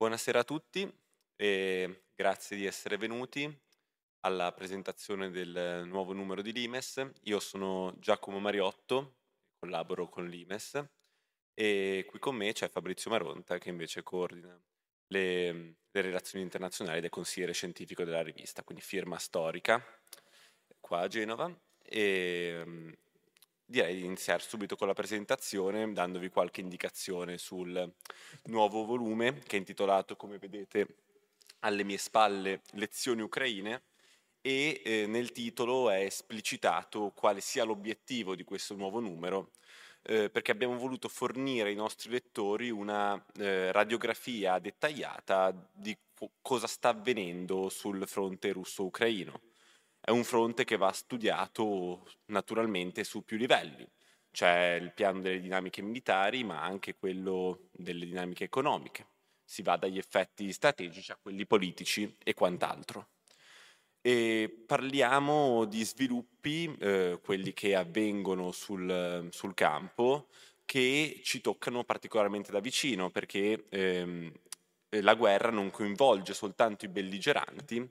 Buonasera a tutti e grazie di essere venuti alla presentazione del nuovo numero di Limes. Io sono Giacomo Mariotto, collaboro con Limes e qui con me c'è Fabrizio Maronta che invece coordina le, le relazioni internazionali del consigliere scientifico della rivista, quindi firma storica qua a Genova. E, direi di iniziare subito con la presentazione dandovi qualche indicazione sul nuovo volume che è intitolato, come vedete, alle mie spalle Lezioni ucraine e eh, nel titolo è esplicitato quale sia l'obiettivo di questo nuovo numero eh, perché abbiamo voluto fornire ai nostri lettori una eh, radiografia dettagliata di co- cosa sta avvenendo sul fronte russo-ucraino è un fronte che va studiato naturalmente su più livelli. C'è il piano delle dinamiche militari, ma anche quello delle dinamiche economiche. Si va dagli effetti strategici a quelli politici e quant'altro. E parliamo di sviluppi, eh, quelli che avvengono sul, sul, campo, che ci toccano particolarmente da vicino, perché ehm, la guerra non coinvolge soltanto i belligeranti,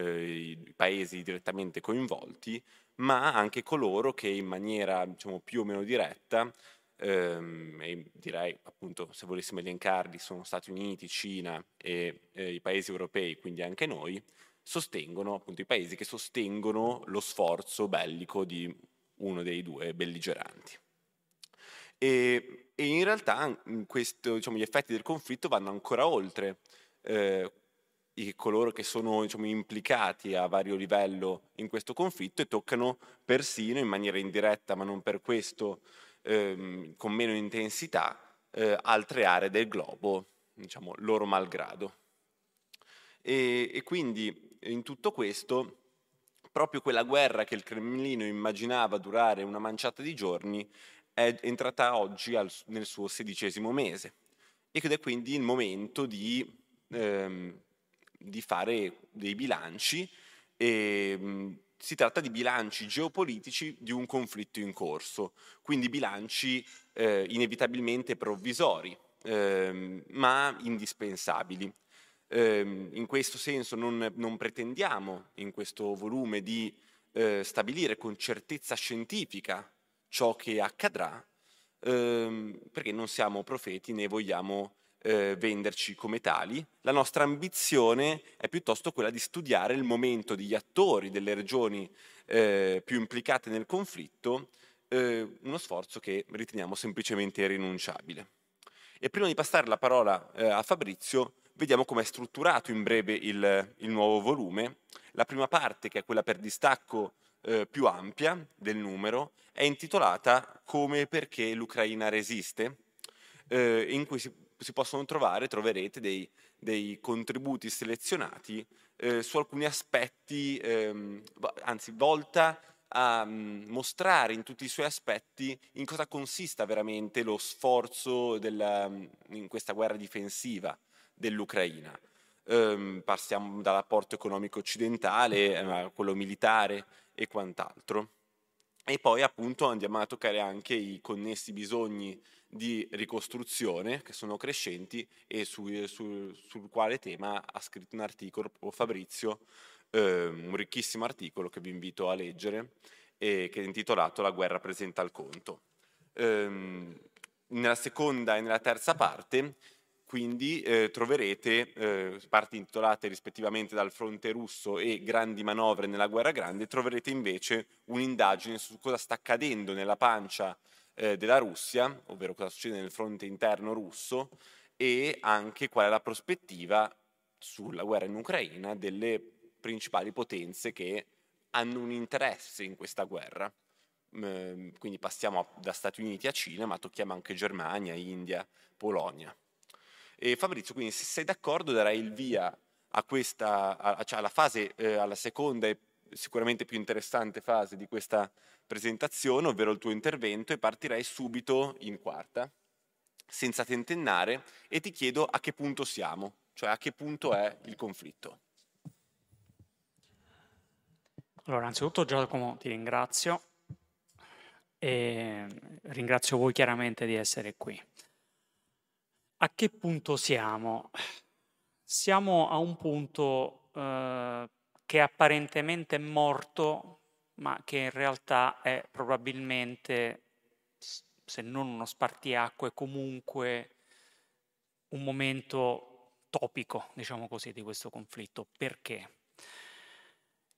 i paesi direttamente coinvolti, ma anche coloro che in maniera diciamo, più o meno diretta, ehm, e direi appunto se volessimo elencarli sono Stati Uniti, Cina e eh, i paesi europei, quindi anche noi, sostengono appunto i paesi che sostengono lo sforzo bellico di uno dei due belligeranti. E, e in realtà questo, diciamo, gli effetti del conflitto vanno ancora oltre eh, i, coloro che sono diciamo, implicati a vario livello in questo conflitto e toccano persino in maniera indiretta, ma non per questo ehm, con meno intensità, eh, altre aree del globo, diciamo, loro malgrado. E, e quindi in tutto questo, proprio quella guerra che il Cremlino immaginava durare una manciata di giorni è entrata oggi al, nel suo sedicesimo mese ed è quindi il momento di ehm, di fare dei bilanci e mh, si tratta di bilanci geopolitici di un conflitto in corso, quindi bilanci eh, inevitabilmente provvisori, eh, ma indispensabili. Eh, in questo senso non, non, pretendiamo in questo volume di eh, stabilire con certezza scientifica ciò che accadrà, ehm, perché non siamo profeti né vogliamo eh, venderci come tali, la nostra ambizione è piuttosto quella di studiare il momento degli attori delle regioni eh, più implicate nel conflitto, eh, uno sforzo che riteniamo semplicemente irrinunciabile. E prima di passare la parola eh, a Fabrizio, vediamo come è strutturato in breve il, il, nuovo volume. La prima parte, che è quella per distacco eh, più ampia del numero, è intitolata Come e perché l'Ucraina resiste, eh, in cui si si possono trovare, troverete dei, dei contributi selezionati eh, su alcuni aspetti, ehm, anzi volta a um, mostrare in tutti i suoi aspetti in cosa consista veramente lo sforzo della, in questa guerra difensiva dell'Ucraina. Um, passiamo dall'apporto economico occidentale a quello militare e quant'altro. E poi appunto andiamo a toccare anche i connessi bisogni di ricostruzione che sono crescenti e su, su, sul quale tema ha scritto un articolo Fabrizio, eh, un ricchissimo articolo che vi invito a leggere e che è intitolato La guerra presenta al conto. Eh, nella seconda e nella terza parte quindi eh, troverete eh, parti intitolate rispettivamente dal fronte russo e grandi manovre nella guerra grande, troverete invece un'indagine su cosa sta accadendo nella pancia eh, della Russia, ovvero cosa succede nel fronte interno russo, e anche qual è la prospettiva sulla guerra in Ucraina delle principali potenze che hanno un interesse in questa guerra. Ehm, quindi passiamo da Stati Uniti a Cina, ma tocchiamo anche Germania, India, Polonia. E Fabrizio, quindi se sei d'accordo darei il via a questa, cioè alla fase, eh, alla seconda e sicuramente più interessante fase di questa presentazione, ovvero il tuo intervento, e partirei subito in quarta, senza tentennare, e ti chiedo a che punto siamo, cioè a che punto è il conflitto. Allora, innanzitutto Giacomo ti ringrazio e ringrazio voi chiaramente di essere qui. A che punto siamo? siamo a un punto eh, che apparentemente è morto, ma che in realtà è probabilmente, se non uno spartiacque, comunque un momento topico, diciamo così, di questo conflitto. Perché?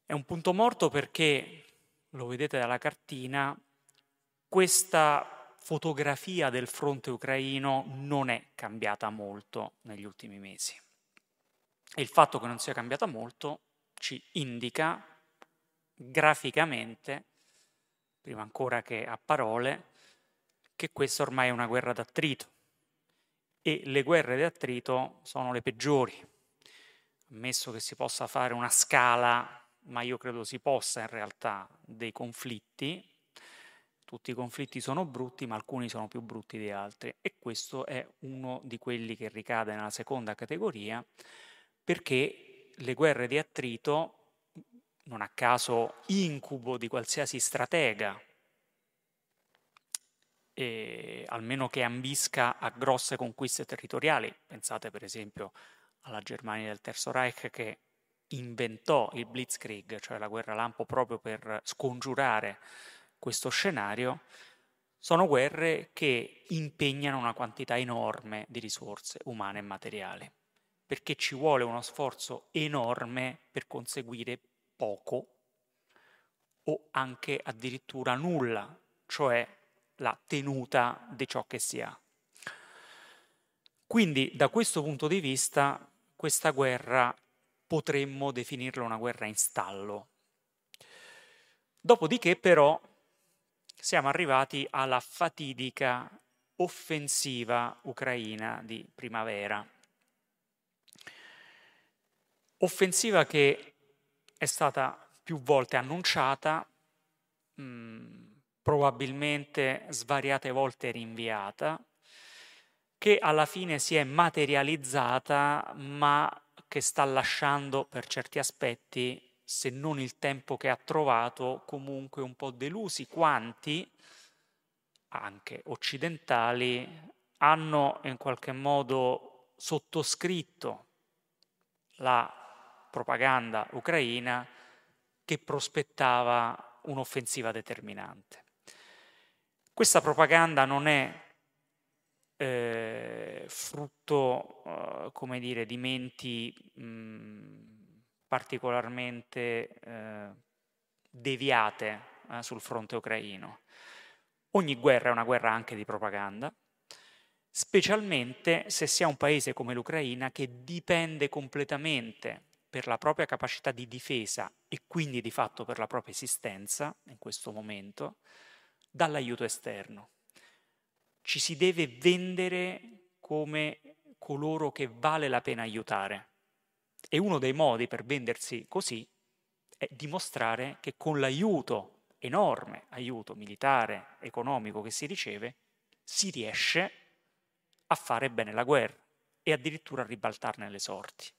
È un punto morto perché, lo vedete dalla cartina, questa fotografia del fronte ucraino non è cambiata molto negli ultimi mesi. E il fatto che non sia cambiata molto ci indica graficamente, prima ancora che a parole, che questa ormai è una guerra d'attrito. E le guerre d'attrito sono le peggiori. Ammesso che si possa fare una scala ma io credo si possa in realtà, dei conflitti. Tutti i conflitti sono brutti, ma alcuni sono più brutti di altri. E questo è uno di quelli che ricade nella seconda categoria, perché le guerre di attrito, non a caso incubo di qualsiasi stratega, almeno che ambisca a grosse conquiste territoriali, pensate per esempio alla Germania del Terzo Reich che inventò il Blitzkrieg, cioè la guerra lampo, proprio per scongiurare questo scenario, sono guerre che impegnano una quantità enorme di risorse umane e materiali, perché ci vuole uno sforzo enorme per conseguire poco o anche addirittura nulla, cioè la tenuta di ciò che si ha. Quindi da questo punto di vista questa guerra potremmo definirla una guerra in stallo. Dopodiché però siamo arrivati alla fatidica offensiva ucraina di primavera. Offensiva che è stata più volte annunciata, mh, mm, probabilmente svariate volte rinviata, che alla fine si è materializzata ma che sta lasciando per certi aspetti, se non il tempo che ha trovato, comunque un po' delusi. Quanti, anche occidentali, hanno in qualche modo sottoscritto la propaganda ucraina che prospettava un'offensiva determinante. Questa propaganda non è eh, frutto, uh, come dire, di menti mh, particolarmente eh, deviate eh, sul fronte ucraino. Ogni guerra è una guerra anche di propaganda, specialmente se si ha un paese come l'Ucraina che dipende completamente per la propria capacità di difesa e quindi di fatto per la propria esistenza in questo momento dall'aiuto esterno ci si deve vendere come coloro che vale la pena aiutare. E uno dei modi per vendersi così è dimostrare che con l'aiuto, enorme aiuto militare, economico che si riceve, si riesce a fare bene la guerra e addirittura a ribaltarne le sorti.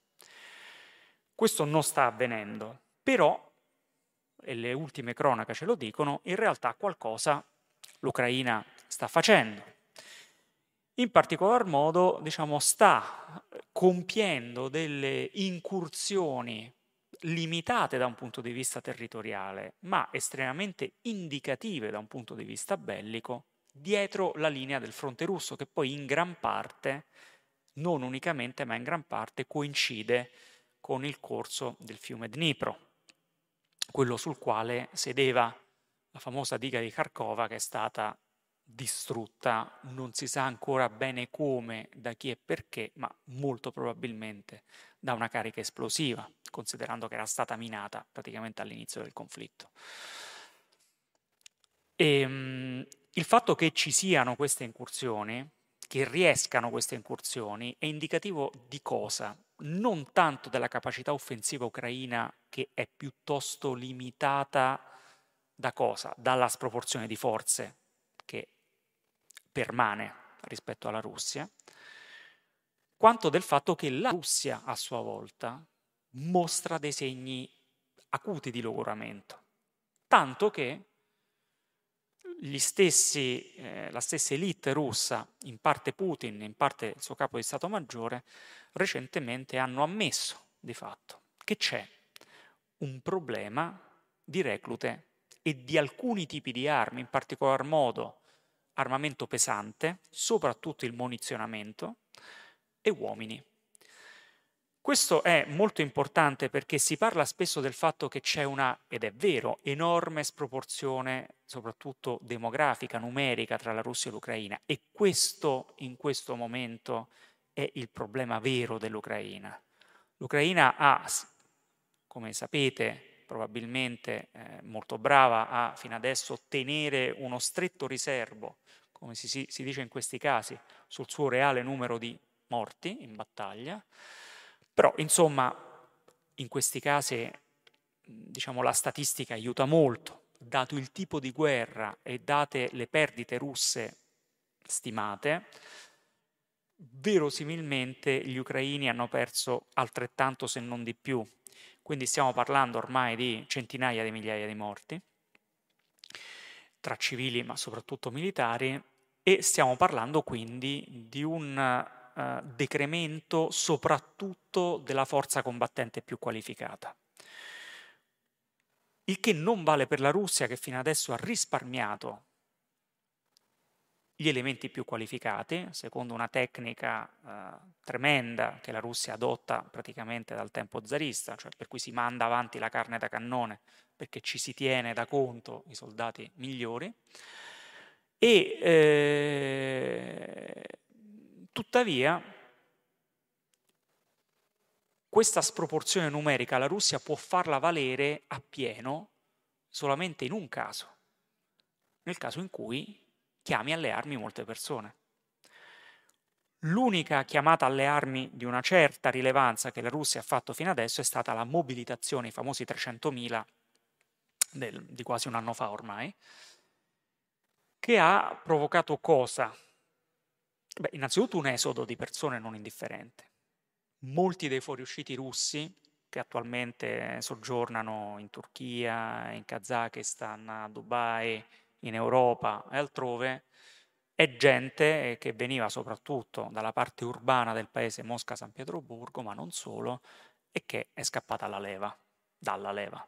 Questo non sta avvenendo, però, e le ultime cronache ce lo dicono, in realtà qualcosa l'Ucraina sta facendo. In particolar modo, diciamo, sta compiendo delle incursioni limitate da un punto di vista territoriale, ma estremamente indicative da un punto di vista bellico, dietro la linea del fronte russo, che poi in gran parte, non unicamente, ma in gran parte coincide con il corso del fiume Dnipro, quello sul quale sedeva la famosa diga di Kharkova che è stata distrutta, non si sa ancora bene come, da chi e perché, ma molto probabilmente da una carica esplosiva, considerando che era stata minata praticamente all'inizio del conflitto. E, um, il fatto che ci siano queste incursioni, che riescano queste incursioni, è indicativo di cosa? Non tanto della capacità offensiva ucraina che è piuttosto limitata da cosa? Dalla sproporzione di forze che permane rispetto alla Russia, quanto del fatto che la Russia a sua volta mostra dei segni acuti di logoramento, tanto che stessi, eh, la stessa elite russa, in parte Putin, in parte il suo capo di Stato Maggiore, recentemente hanno ammesso di fatto che c'è un problema di reclute e di alcuni tipi di armi, in particolar modo armamento pesante, soprattutto il munizionamento, e uomini. Questo è molto importante perché si parla spesso del fatto che c'è una, ed è vero, enorme sproporzione, soprattutto demografica, numerica, tra la Russia e l'Ucraina. E questo in questo momento è il problema vero dell'Ucraina. L'Ucraina ha, come sapete, probabilmente eh, molto brava a fino adesso tenere uno stretto riservo, come si, si dice in questi casi, sul suo reale numero di morti in battaglia però, insomma, in questi casi, diciamo, la statistica aiuta molto, dato il tipo di guerra e date le perdite russe stimate, verosimilmente gli ucraini hanno perso altrettanto se non di più. Quindi stiamo parlando ormai di centinaia di migliaia di morti, tra civili ma soprattutto militari, e stiamo parlando quindi di un eh, decremento soprattutto della forza combattente più qualificata. Il che non vale per la Russia che fino adesso ha risparmiato gli elementi più qualificati, secondo una tecnica eh, tremenda che la Russia adotta praticamente dal tempo zarista, cioè per cui si manda avanti la carne da cannone perché ci si tiene da conto i soldati migliori. E eh, Tuttavia, questa sproporzione numerica la Russia può farla valere appieno solamente in un caso, nel caso in cui chiami alle armi molte persone. L'unica chiamata alle armi di una certa rilevanza che la Russia ha fatto fino adesso è stata la mobilitazione, i famosi 300.000 del, di quasi un anno fa ormai, che ha provocato cosa? Beh, innanzitutto un esodo di persone non indifferente. Molti dei fuoriusciti russi che attualmente soggiornano in Turchia, in Kazakistan, a Dubai, in Europa e altrove, è gente che veniva soprattutto dalla parte urbana del paese Mosca-San Pietroburgo, ma non solo, e che è scappata alla leva, dalla leva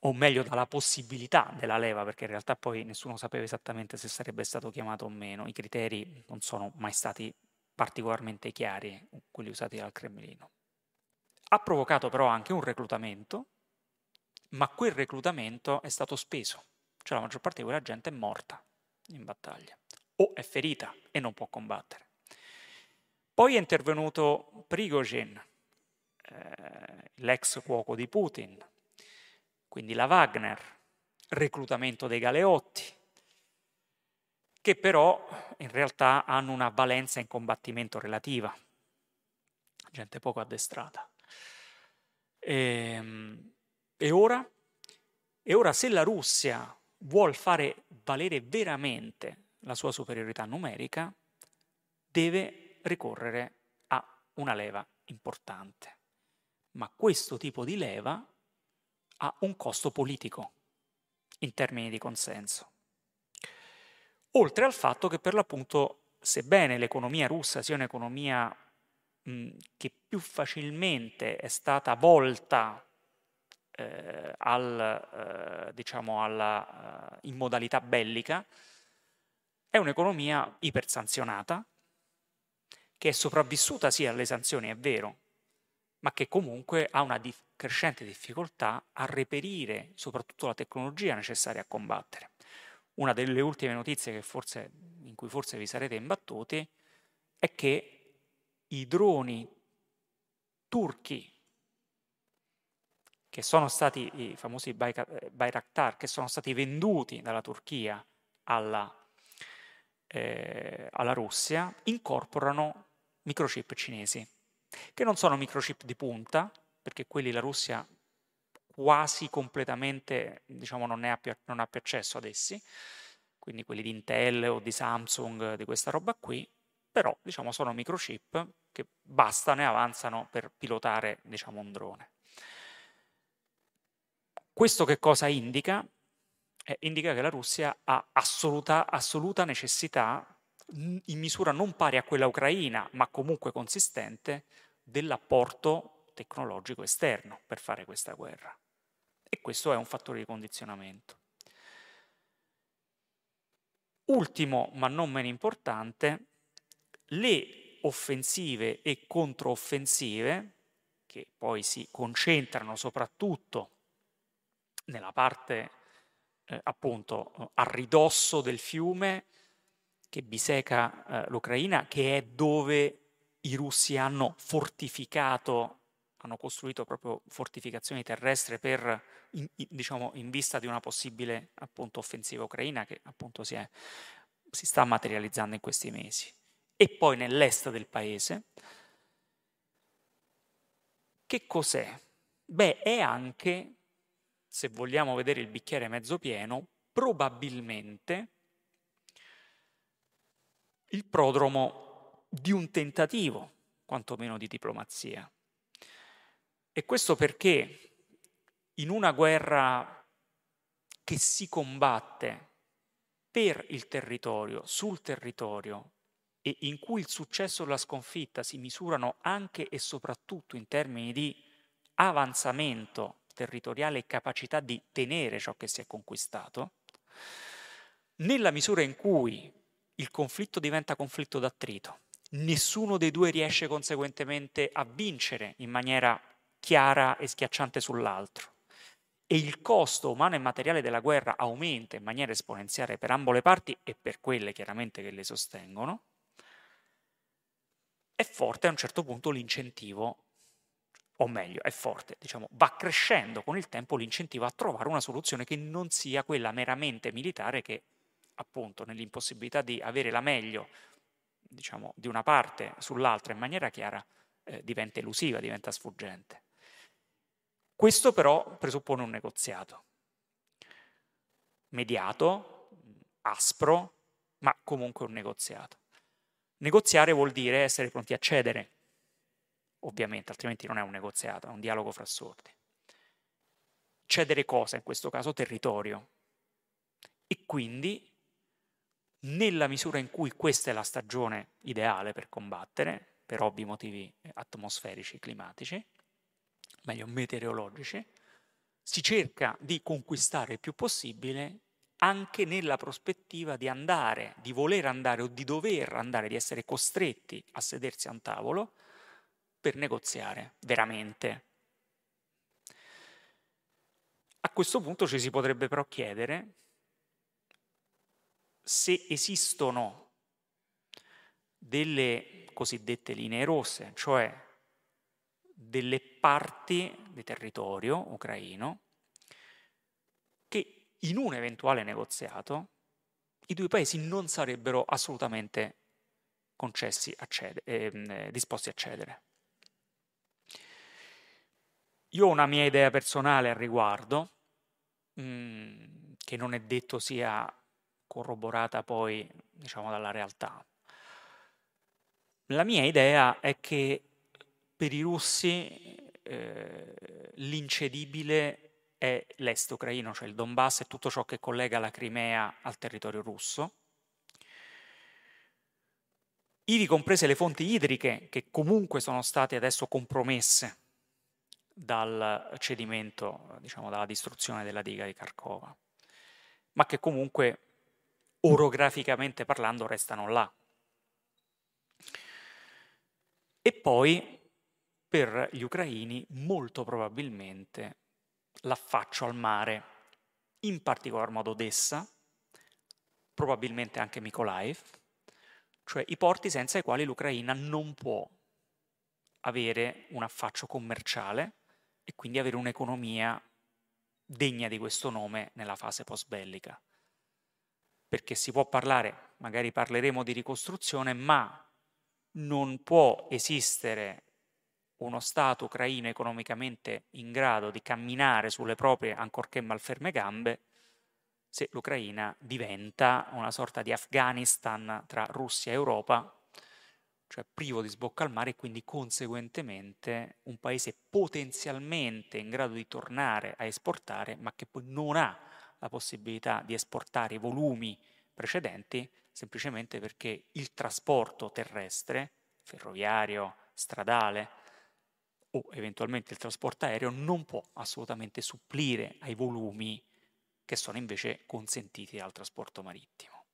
o meglio dalla possibilità della leva, perché in realtà poi nessuno sapeva esattamente se sarebbe stato chiamato o meno, i criteri non sono mai stati particolarmente chiari, quelli usati dal Cremlino. Ha provocato però anche un reclutamento, ma quel reclutamento è stato speso, cioè la maggior parte di quella gente è morta in battaglia o è ferita e non può combattere. Poi è intervenuto Prigozhin, eh, l'ex cuoco di Putin, quindi la Wagner, reclutamento dei galeotti, che però in realtà hanno una valenza in combattimento relativa, gente poco addestrata. E, ehm, e ora? E ora se la Russia vuole fare valere veramente la sua superiorità numerica, deve ricorrere a una leva importante. Ma questo tipo di leva ha un costo politico in termini di consenso. Oltre al fatto che per l'appunto, sebbene l'economia russa sia un'economia mh, che più facilmente è stata volta eh, al, eh, diciamo alla, uh, in modalità bellica, è un'economia ipersanzionata, che è sopravvissuta sì alle sanzioni, è vero, ma che comunque ha una dif- crescente difficoltà a reperire soprattutto la tecnologia necessaria a combattere. Una delle ultime notizie forse, in cui forse vi sarete imbattuti è che i droni turchi che sono stati i famosi Bayraktar, che sono stati venduti dalla Turchia alla, eh, alla Russia, incorporano microchip cinesi che non sono microchip di punta, perché quelli la Russia quasi completamente diciamo, non, ha più, non ha più accesso ad essi, quindi quelli di Intel o di Samsung, di questa roba qui, però diciamo, sono microchip che bastano e avanzano per pilotare diciamo, un drone. Questo che cosa indica? Eh, indica che la Russia ha assoluta, assoluta necessità in misura non pari a quella ucraina, ma comunque consistente, dell'apporto tecnologico esterno per fare questa guerra. E questo è un fattore di condizionamento. Ultimo, ma non meno importante, le offensive e controoffensive, che poi si concentrano soprattutto nella parte eh, appunto a ridosso del fiume che biseca eh, l'Ucraina, che è dove i russi hanno fortificato, hanno costruito proprio fortificazioni terrestri per, in, in, diciamo, in vista di una possibile appunto, offensiva ucraina che appunto si, è, si sta materializzando in questi mesi. E poi nell'est del paese, che cos'è? Beh, è anche, se vogliamo vedere il bicchiere mezzo pieno, probabilmente il prodromo di un tentativo, quantomeno di diplomazia. E questo perché in una guerra che si combatte per il territorio, sul territorio, e in cui il successo o la sconfitta si misurano anche e soprattutto in termini di avanzamento territoriale e capacità di tenere ciò che si è conquistato, nella misura in cui il conflitto diventa conflitto d'attrito. Nessuno dei due riesce conseguentemente a vincere in maniera chiara e schiacciante sull'altro. E il costo umano e materiale della guerra aumenta in maniera esponenziale per ambo le parti e per quelle chiaramente che le sostengono. È forte a un certo punto l'incentivo, o meglio, è forte, diciamo, va crescendo con il tempo l'incentivo a trovare una soluzione che non sia quella meramente militare che appunto nell'impossibilità di avere la meglio diciamo, di una parte sull'altra in maniera chiara eh, diventa elusiva, diventa sfuggente. Questo però presuppone un negoziato mediato, aspro, ma comunque un negoziato. Negoziare vuol dire essere pronti a cedere, ovviamente, altrimenti non è un negoziato, è un dialogo fra sordi. Cedere cosa in questo caso? Territorio. E quindi nella misura in cui questa è la stagione ideale per combattere, per ovvi motivi atmosferici, climatici, meglio meteorologici, si cerca di conquistare il più possibile anche nella prospettiva di andare, di voler andare o di dover andare, di essere costretti a sedersi a un tavolo per negoziare veramente. A questo punto ci si potrebbe però chiedere se esistono delle cosiddette linee rosse, cioè delle parti di territorio ucraino che in un eventuale negoziato i due paesi non sarebbero assolutamente concessi a cedere, eh, disposti a cedere. Io ho una mia idea personale al riguardo, mh, mm, che non è detto sia corroborata poi diciamo dalla realtà. La mia idea è che per i russi eh, l'incedibile è l'est ucraino, cioè il Donbass e tutto ciò che collega la Crimea al territorio russo, ivi comprese le fonti idriche che comunque sono state adesso compromesse dal cedimento, diciamo dalla distruzione della diga di Kharkova, ma che comunque orograficamente parlando restano là. E poi per gli ucraini molto probabilmente l'affaccio al mare, in particolar modo Odessa, probabilmente anche Mykolaiv, cioè i porti senza i quali l'Ucraina non può avere un affaccio commerciale e quindi avere un'economia degna di questo nome nella fase post bellica perché si può parlare, magari parleremo di ricostruzione, ma non può esistere uno Stato ucraino economicamente in grado di camminare sulle proprie, ancorché malferme gambe, se l'Ucraina diventa una sorta di Afghanistan tra Russia e Europa, cioè privo di sbocca al mare e quindi conseguentemente un paese potenzialmente in grado di tornare a esportare, ma che poi non ha la possibilità di esportare i volumi precedenti semplicemente perché il trasporto terrestre, ferroviario, stradale o eventualmente il trasporto aereo non può assolutamente supplire ai volumi che sono invece consentiti dal trasporto marittimo.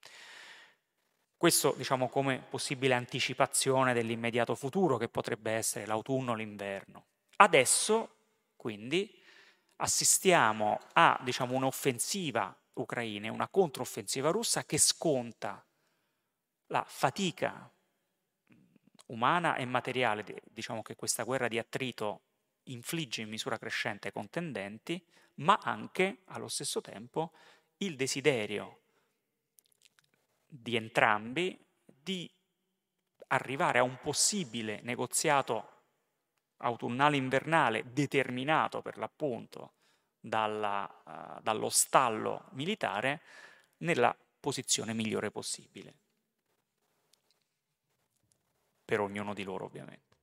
Questo diciamo come possibile anticipazione dell'immediato futuro che potrebbe essere l'autunno o l'inverno. Adesso quindi assistiamo a diciamo, un'offensiva ucraina, una controffensiva russa che sconta la fatica umana e materiale, diciamo che questa guerra di attrito infligge in misura crescente ai contendenti, ma anche allo stesso tempo il desiderio di entrambi di arrivare a un possibile negoziato autunnale-invernale determinato per l'appunto dalla, uh, dallo stallo militare nella posizione migliore possibile. Per ognuno di loro ovviamente.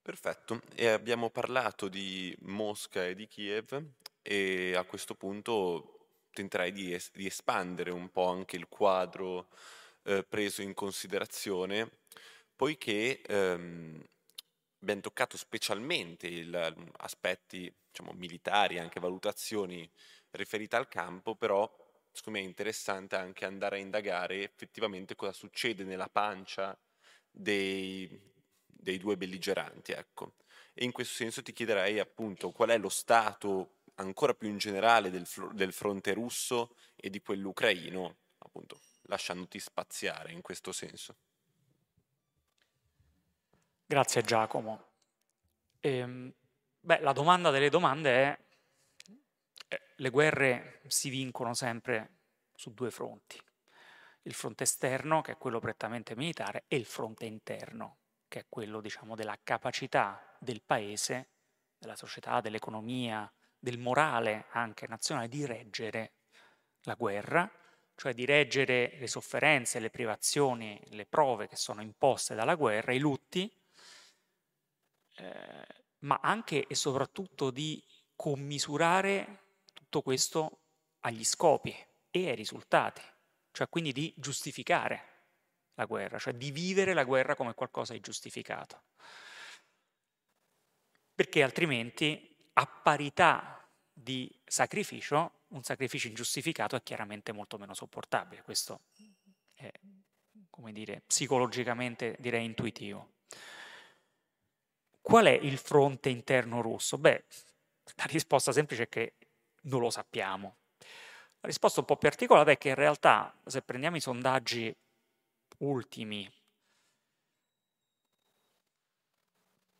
Perfetto, e abbiamo parlato di Mosca e di Kiev e a questo punto tenterai di, es- di espandere un po' anche il quadro eh, preso in considerazione, poiché ehm, abbiamo toccato specialmente il, aspetti diciamo, militari, anche valutazioni riferite al campo, però secondo me è interessante anche andare a indagare effettivamente cosa succede nella pancia dei, dei due belligeranti. Ecco. E in questo senso ti chiederei appunto qual è lo stato ancora più in generale del, del fronte russo e di quello ucraino, appunto, lasciandoti spaziare in questo senso. Grazie Giacomo. Ehm, beh, la domanda delle domande è, le guerre si vincono sempre su due fronti, il fronte esterno, che è quello prettamente militare, e il fronte interno, che è quello diciamo, della capacità del paese, della società, dell'economia, del morale anche nazionale di reggere la guerra, cioè di reggere le sofferenze, le privazioni, le prove che sono imposte dalla guerra, i lutti, eh, ma anche e soprattutto di commisurare tutto questo agli scopi e ai risultati, cioè quindi di giustificare la guerra, cioè di vivere la guerra come qualcosa di giustificato. Perché altrimenti a parità di sacrificio, un sacrificio ingiustificato è chiaramente molto meno sopportabile. Questo è, come dire, psicologicamente direi intuitivo. Qual è il fronte interno russo? Beh, la risposta semplice è che non lo sappiamo. La risposta un po' più articolata è che in realtà, se prendiamo i sondaggi ultimi,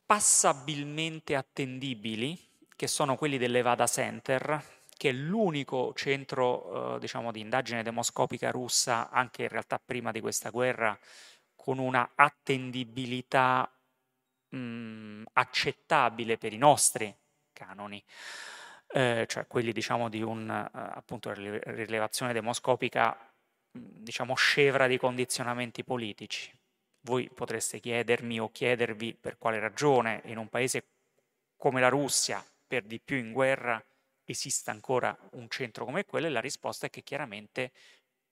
passabilmente attendibili, che sono quelli dell'Evada Center, che è l'unico centro eh, diciamo, di indagine demoscopica russa, anche in realtà prima di questa guerra, con una attendibilità mh, accettabile per i nostri canoni, eh, cioè quelli diciamo, di uh, rilevazione demoscopica diciamo scevra di condizionamenti politici. Voi potreste chiedermi o chiedervi per quale ragione in un paese come la Russia, per di più in guerra esista ancora un centro come quello e la risposta è che chiaramente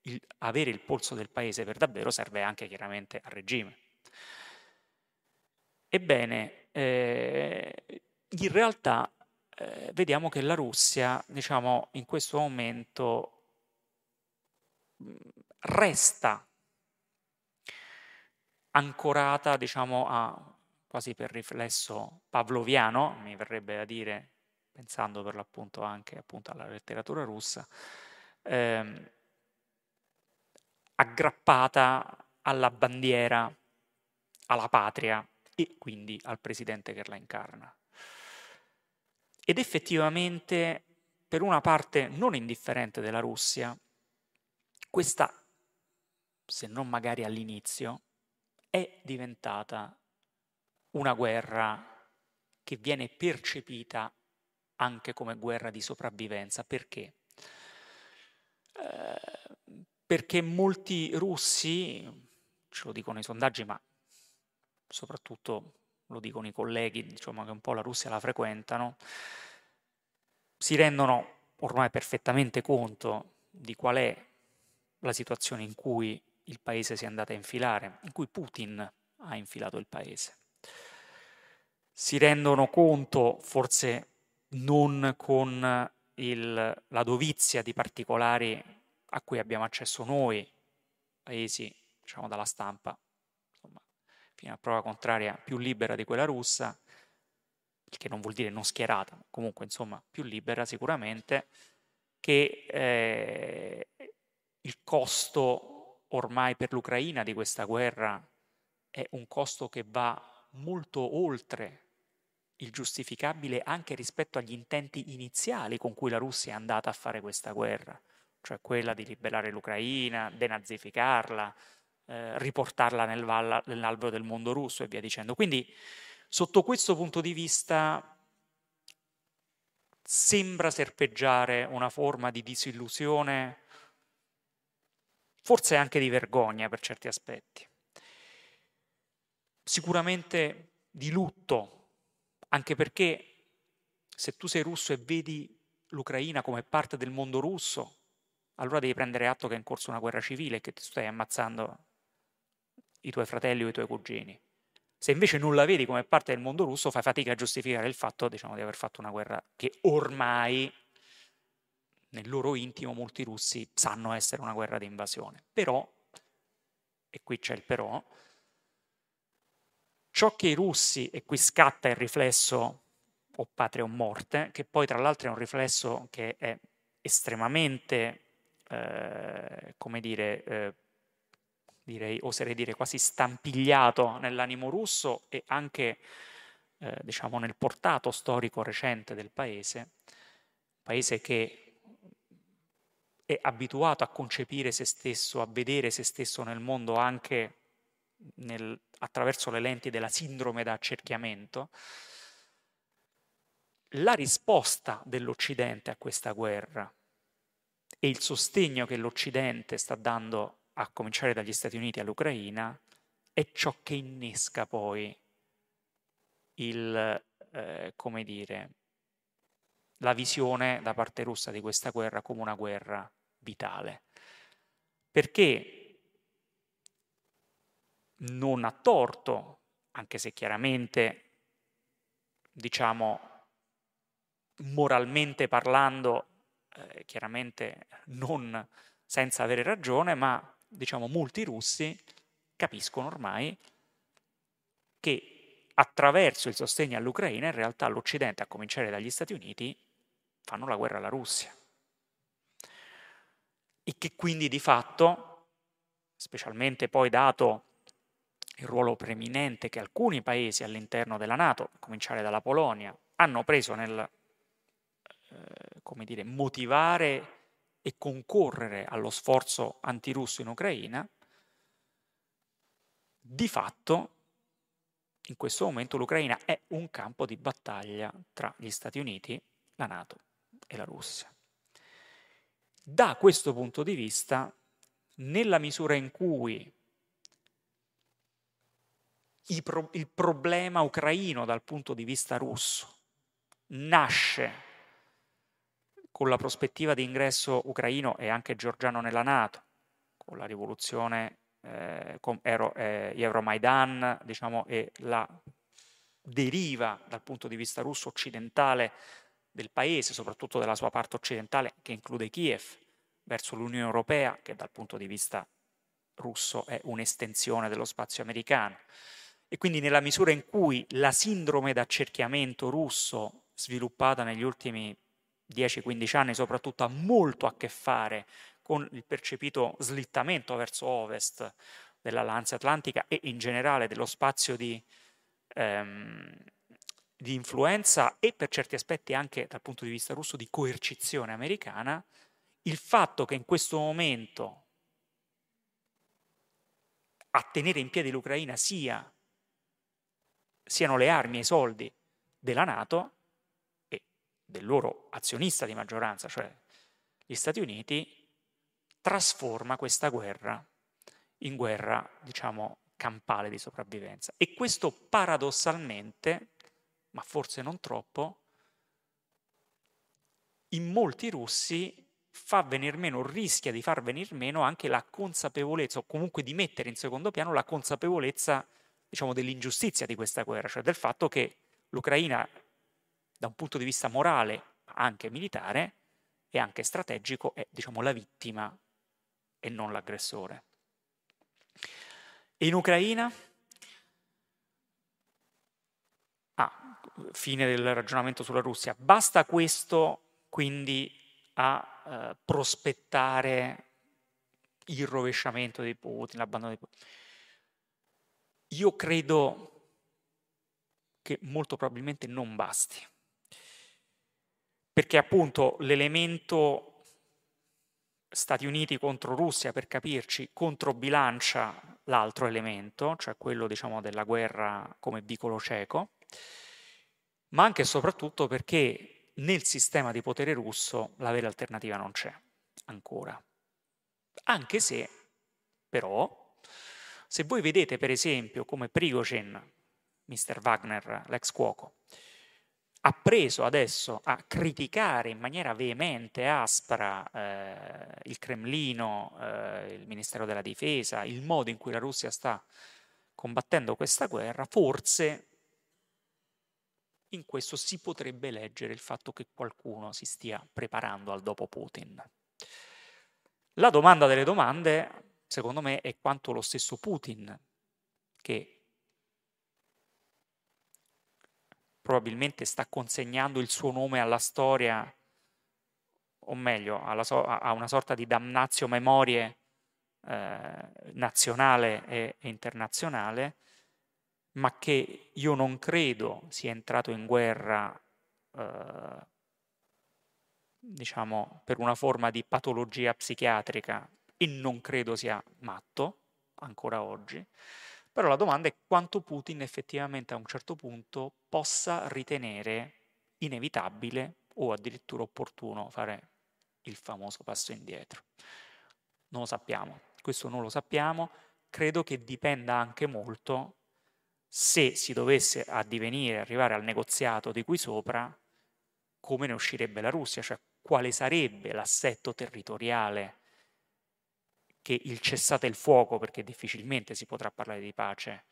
il, avere il polso del paese per davvero serve anche chiaramente al regime. Ebbene, eh, in realtà eh, vediamo che la Russia, diciamo, in questo momento resta ancorata, diciamo, a quasi per riflesso pavloviano, mi verrebbe a dire, pensando per l'appunto anche appunto alla letteratura russa, ehm, aggrappata alla bandiera, alla patria e quindi al presidente che la incarna. Ed effettivamente, per una parte non indifferente della Russia, questa, se non magari all'inizio, è diventata una guerra che viene percepita anche come guerra di sopravvivenza. Perché? Eh, perché molti russi, ce lo dicono i sondaggi, ma soprattutto lo dicono i colleghi diciamo, che un po' la Russia la frequentano, si rendono ormai perfettamente conto di qual è la situazione in cui il paese si è andato a infilare, in cui Putin ha infilato il paese. Si rendono conto, forse non con il, la dovizia di particolari a cui abbiamo accesso noi, paesi diciamo dalla stampa, fino a prova contraria, più libera di quella russa, il che non vuol dire non schierata, comunque insomma più libera sicuramente, che eh, il costo ormai per l'Ucraina di questa guerra è un costo che va molto oltre il giustificabile anche rispetto agli intenti iniziali con cui la Russia è andata a fare questa guerra, cioè quella di liberare l'Ucraina, denazificarla, eh, riportarla nel valla, nell'alveo del mondo russo e via dicendo. Quindi sotto questo punto di vista sembra serpeggiare una forma di disillusione, forse anche di vergogna per certi aspetti. Sicuramente di lutto anche perché se tu sei russo e vedi l'Ucraina come parte del mondo russo, allora devi prendere atto che è in corso una guerra civile e che ti stai ammazzando i tuoi fratelli o i tuoi cugini. Se invece non la vedi come parte del mondo russo, fai fatica a giustificare il fatto diciamo, di aver fatto una guerra che ormai nel loro intimo molti russi sanno essere una guerra di invasione. Però, e qui c'è il però, Ciò che i russi, e qui scatta il riflesso o patria o morte, che poi tra l'altro è un riflesso che è estremamente, eh, come dire, eh, direi, oserei dire quasi stampigliato nell'animo russo e anche eh, diciamo nel portato storico recente del paese, paese che è abituato a concepire se stesso, a vedere se stesso nel mondo anche nel, attraverso le lenti della sindrome da accerchiamento, la risposta dell'Occidente a questa guerra e il sostegno che l'Occidente sta dando, a cominciare dagli Stati Uniti all'Ucraina, è ciò che innesca poi il, eh, come dire, la visione da parte russa di questa guerra come una guerra vitale. Perché non ha torto, anche se chiaramente, diciamo, moralmente parlando, eh, chiaramente non senza avere ragione, ma diciamo molti russi capiscono ormai che attraverso il sostegno all'Ucraina in realtà l'Occidente, a cominciare dagli Stati Uniti, fanno la guerra alla Russia. E che quindi di fatto, specialmente poi dato il ruolo preeminente che alcuni paesi all'interno della Nato, a cominciare dalla Polonia, hanno preso nel eh, dire, motivare e concorrere allo sforzo antirusso in Ucraina, di fatto in questo momento l'Ucraina è un campo di battaglia tra gli Stati Uniti, la Nato e la Russia. Da questo punto di vista, nella misura in cui il problema ucraino dal punto di vista russo nasce con la prospettiva di ingresso ucraino e anche georgiano nella Nato, con la rivoluzione, eh, con Euro, eh, Euromaidan, diciamo, e la deriva dal punto di vista russo occidentale del paese, soprattutto della sua parte occidentale, che include Kiev, verso l'Unione Europea, che dal punto di vista russo è un'estensione dello spazio americano. E quindi nella misura in cui la sindrome d'accerchiamento russo sviluppata negli ultimi 10-15 anni soprattutto ha molto a che fare con il percepito slittamento verso ovest dell'Alleanza Atlantica e in generale dello spazio di, ehm, di influenza e per certi aspetti anche dal punto di vista russo di coercizione americana, il fatto che in questo momento a tenere in piedi l'Ucraina sia siano le armi e i soldi della Nato del loro azionista di maggioranza, cioè gli Stati Uniti, trasforma questa guerra in guerra, diciamo, campale di sopravvivenza. E questo paradossalmente, ma forse non troppo, in molti russi fa venir meno, rischia di far venir meno anche la consapevolezza, o comunque di mettere in secondo piano la consapevolezza, diciamo, dell'ingiustizia di questa guerra, cioè del fatto che l'Ucraina, da un punto di vista morale, anche militare e anche strategico, è, diciamo, la vittima e non l'aggressore. In Ucraina? Ah, fine del ragionamento sulla Russia. Basta questo, quindi, a eh, prospettare il rovesciamento di Putin, l'abbandono di Putin. Io credo che molto probabilmente non basti, perché appunto l'elemento Stati Uniti contro Russia, per capirci, controbilancia l'altro elemento, cioè quello diciamo, della guerra come vicolo cieco, ma anche e soprattutto perché nel sistema di potere russo la vera alternativa non c'è ancora. Anche se, però, se voi vedete per esempio come Prigozhin, Mr. Wagner, l'ex cuoco, ha preso adesso a criticare in maniera veemente aspra eh, il Cremlino, eh, il Ministero della Difesa, il modo in cui la Russia sta combattendo questa guerra, forse in questo si potrebbe leggere il fatto che qualcuno si stia preparando al dopo Putin. La domanda delle domande, secondo me, è quanto lo stesso Putin, che probabilmente sta consegnando il suo nome alla storia, o meglio, so- a una sorta di damnatio memorie eh, nazionale e internazionale, ma che io non credo sia entrato in guerra, eh, diciamo, per una forma di patologia psichiatrica e non credo sia matto ancora oggi. Però la domanda è quanto Putin effettivamente a un certo punto possa ritenere inevitabile o addirittura opportuno fare il famoso passo indietro. Non lo sappiamo, questo non lo sappiamo, credo che dipenda anche molto se si dovesse addivenire, arrivare al negoziato di qui sopra, come ne uscirebbe la Russia, cioè quale sarebbe l'assetto territoriale che il cessate il fuoco, perché difficilmente si potrà parlare di pace,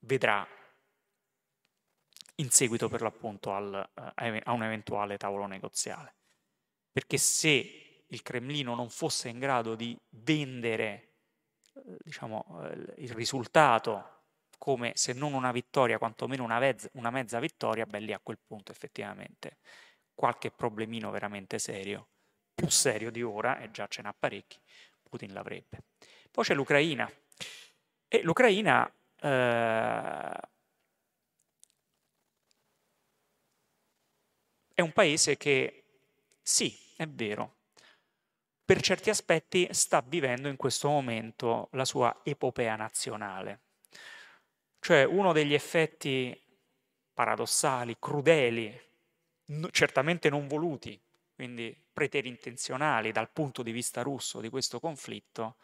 vedrà in seguito per l'appunto al, eh, a un eventuale tavolo negoziale. Perché se il Cremlino non fosse in grado di vendere eh, diciamo, eh, il risultato come se non una vittoria, quantomeno una, vez- una mezza vittoria, beh lì a quel punto effettivamente qualche problemino veramente serio, più serio di ora, e già ce n'ha parecchi, Putin l'avrebbe. Poi c'è l'Ucraina. E l'Ucraina eh, è un paese che, sì, è vero, per certi aspetti sta vivendo in questo momento la sua epopea nazionale. Cioè uno degli effetti paradossali, crudeli, certamente non voluti, quindi preterintenzionali dal punto di vista russo di questo conflitto,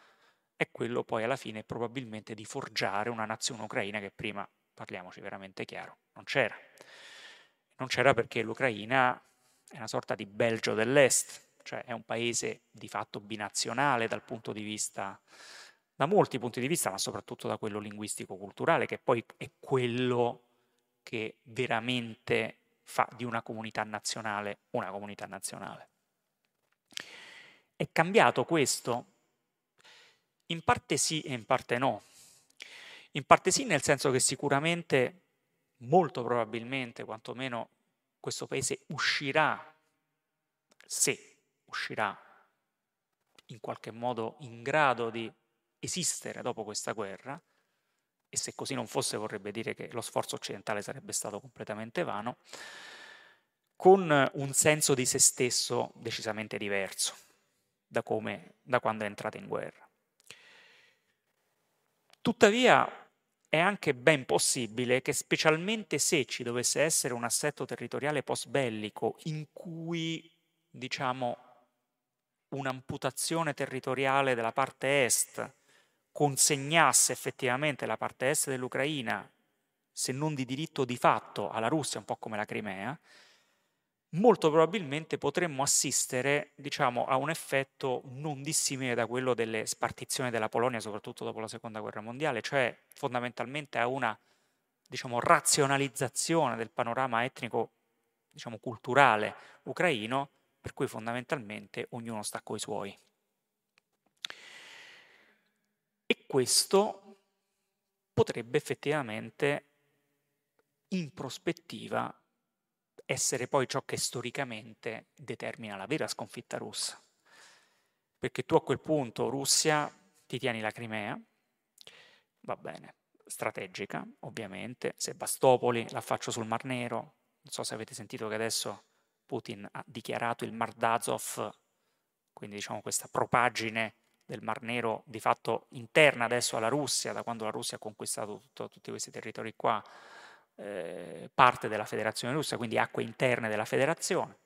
è quello poi alla fine probabilmente di forgiare una nazione ucraina che prima, parliamoci veramente chiaro, non c'era. Non c'era perché l'Ucraina è una sorta di Belgio dell'Est, cioè è un paese di fatto binazionale dal punto di vista da molti punti di vista, ma soprattutto da quello linguistico-culturale, che poi è quello che veramente fa di una comunità nazionale una comunità nazionale. È cambiato questo? In parte sì e in parte no. In parte sì nel senso che sicuramente, molto probabilmente, quantomeno questo paese uscirà, se uscirà in qualche modo in grado di esistere dopo questa guerra, e se così non fosse vorrebbe dire che lo sforzo occidentale sarebbe stato completamente vano, con un senso di se stesso decisamente diverso da, come, da quando è entrata in guerra. Tuttavia è anche ben possibile che specialmente se ci dovesse essere un assetto territoriale post-bellico in cui, diciamo, un'amputazione territoriale della parte est consegnasse effettivamente la parte est dell'Ucraina, se non di diritto di fatto, alla Russia, un po' come la Crimea, molto probabilmente potremmo assistere diciamo, a un effetto non dissimile da quello delle spartizioni della Polonia, soprattutto dopo la seconda guerra mondiale, cioè fondamentalmente a una diciamo, razionalizzazione del panorama etnico diciamo, culturale ucraino, per cui fondamentalmente ognuno sta coi suoi. E questo potrebbe effettivamente in prospettiva essere poi ciò che storicamente determina la vera sconfitta russa. Perché tu a quel punto, Russia, ti tieni la Crimea, va bene, strategica ovviamente, Sebastopoli la faccio sul Mar Nero, non so se avete sentito che adesso Putin ha dichiarato il Mar d'Azov, quindi diciamo questa propagine del Mar Nero di fatto interna adesso alla Russia, da quando la Russia ha conquistato tutto, tutti questi territori qua, eh, parte della federazione russa, quindi acque interne della federazione.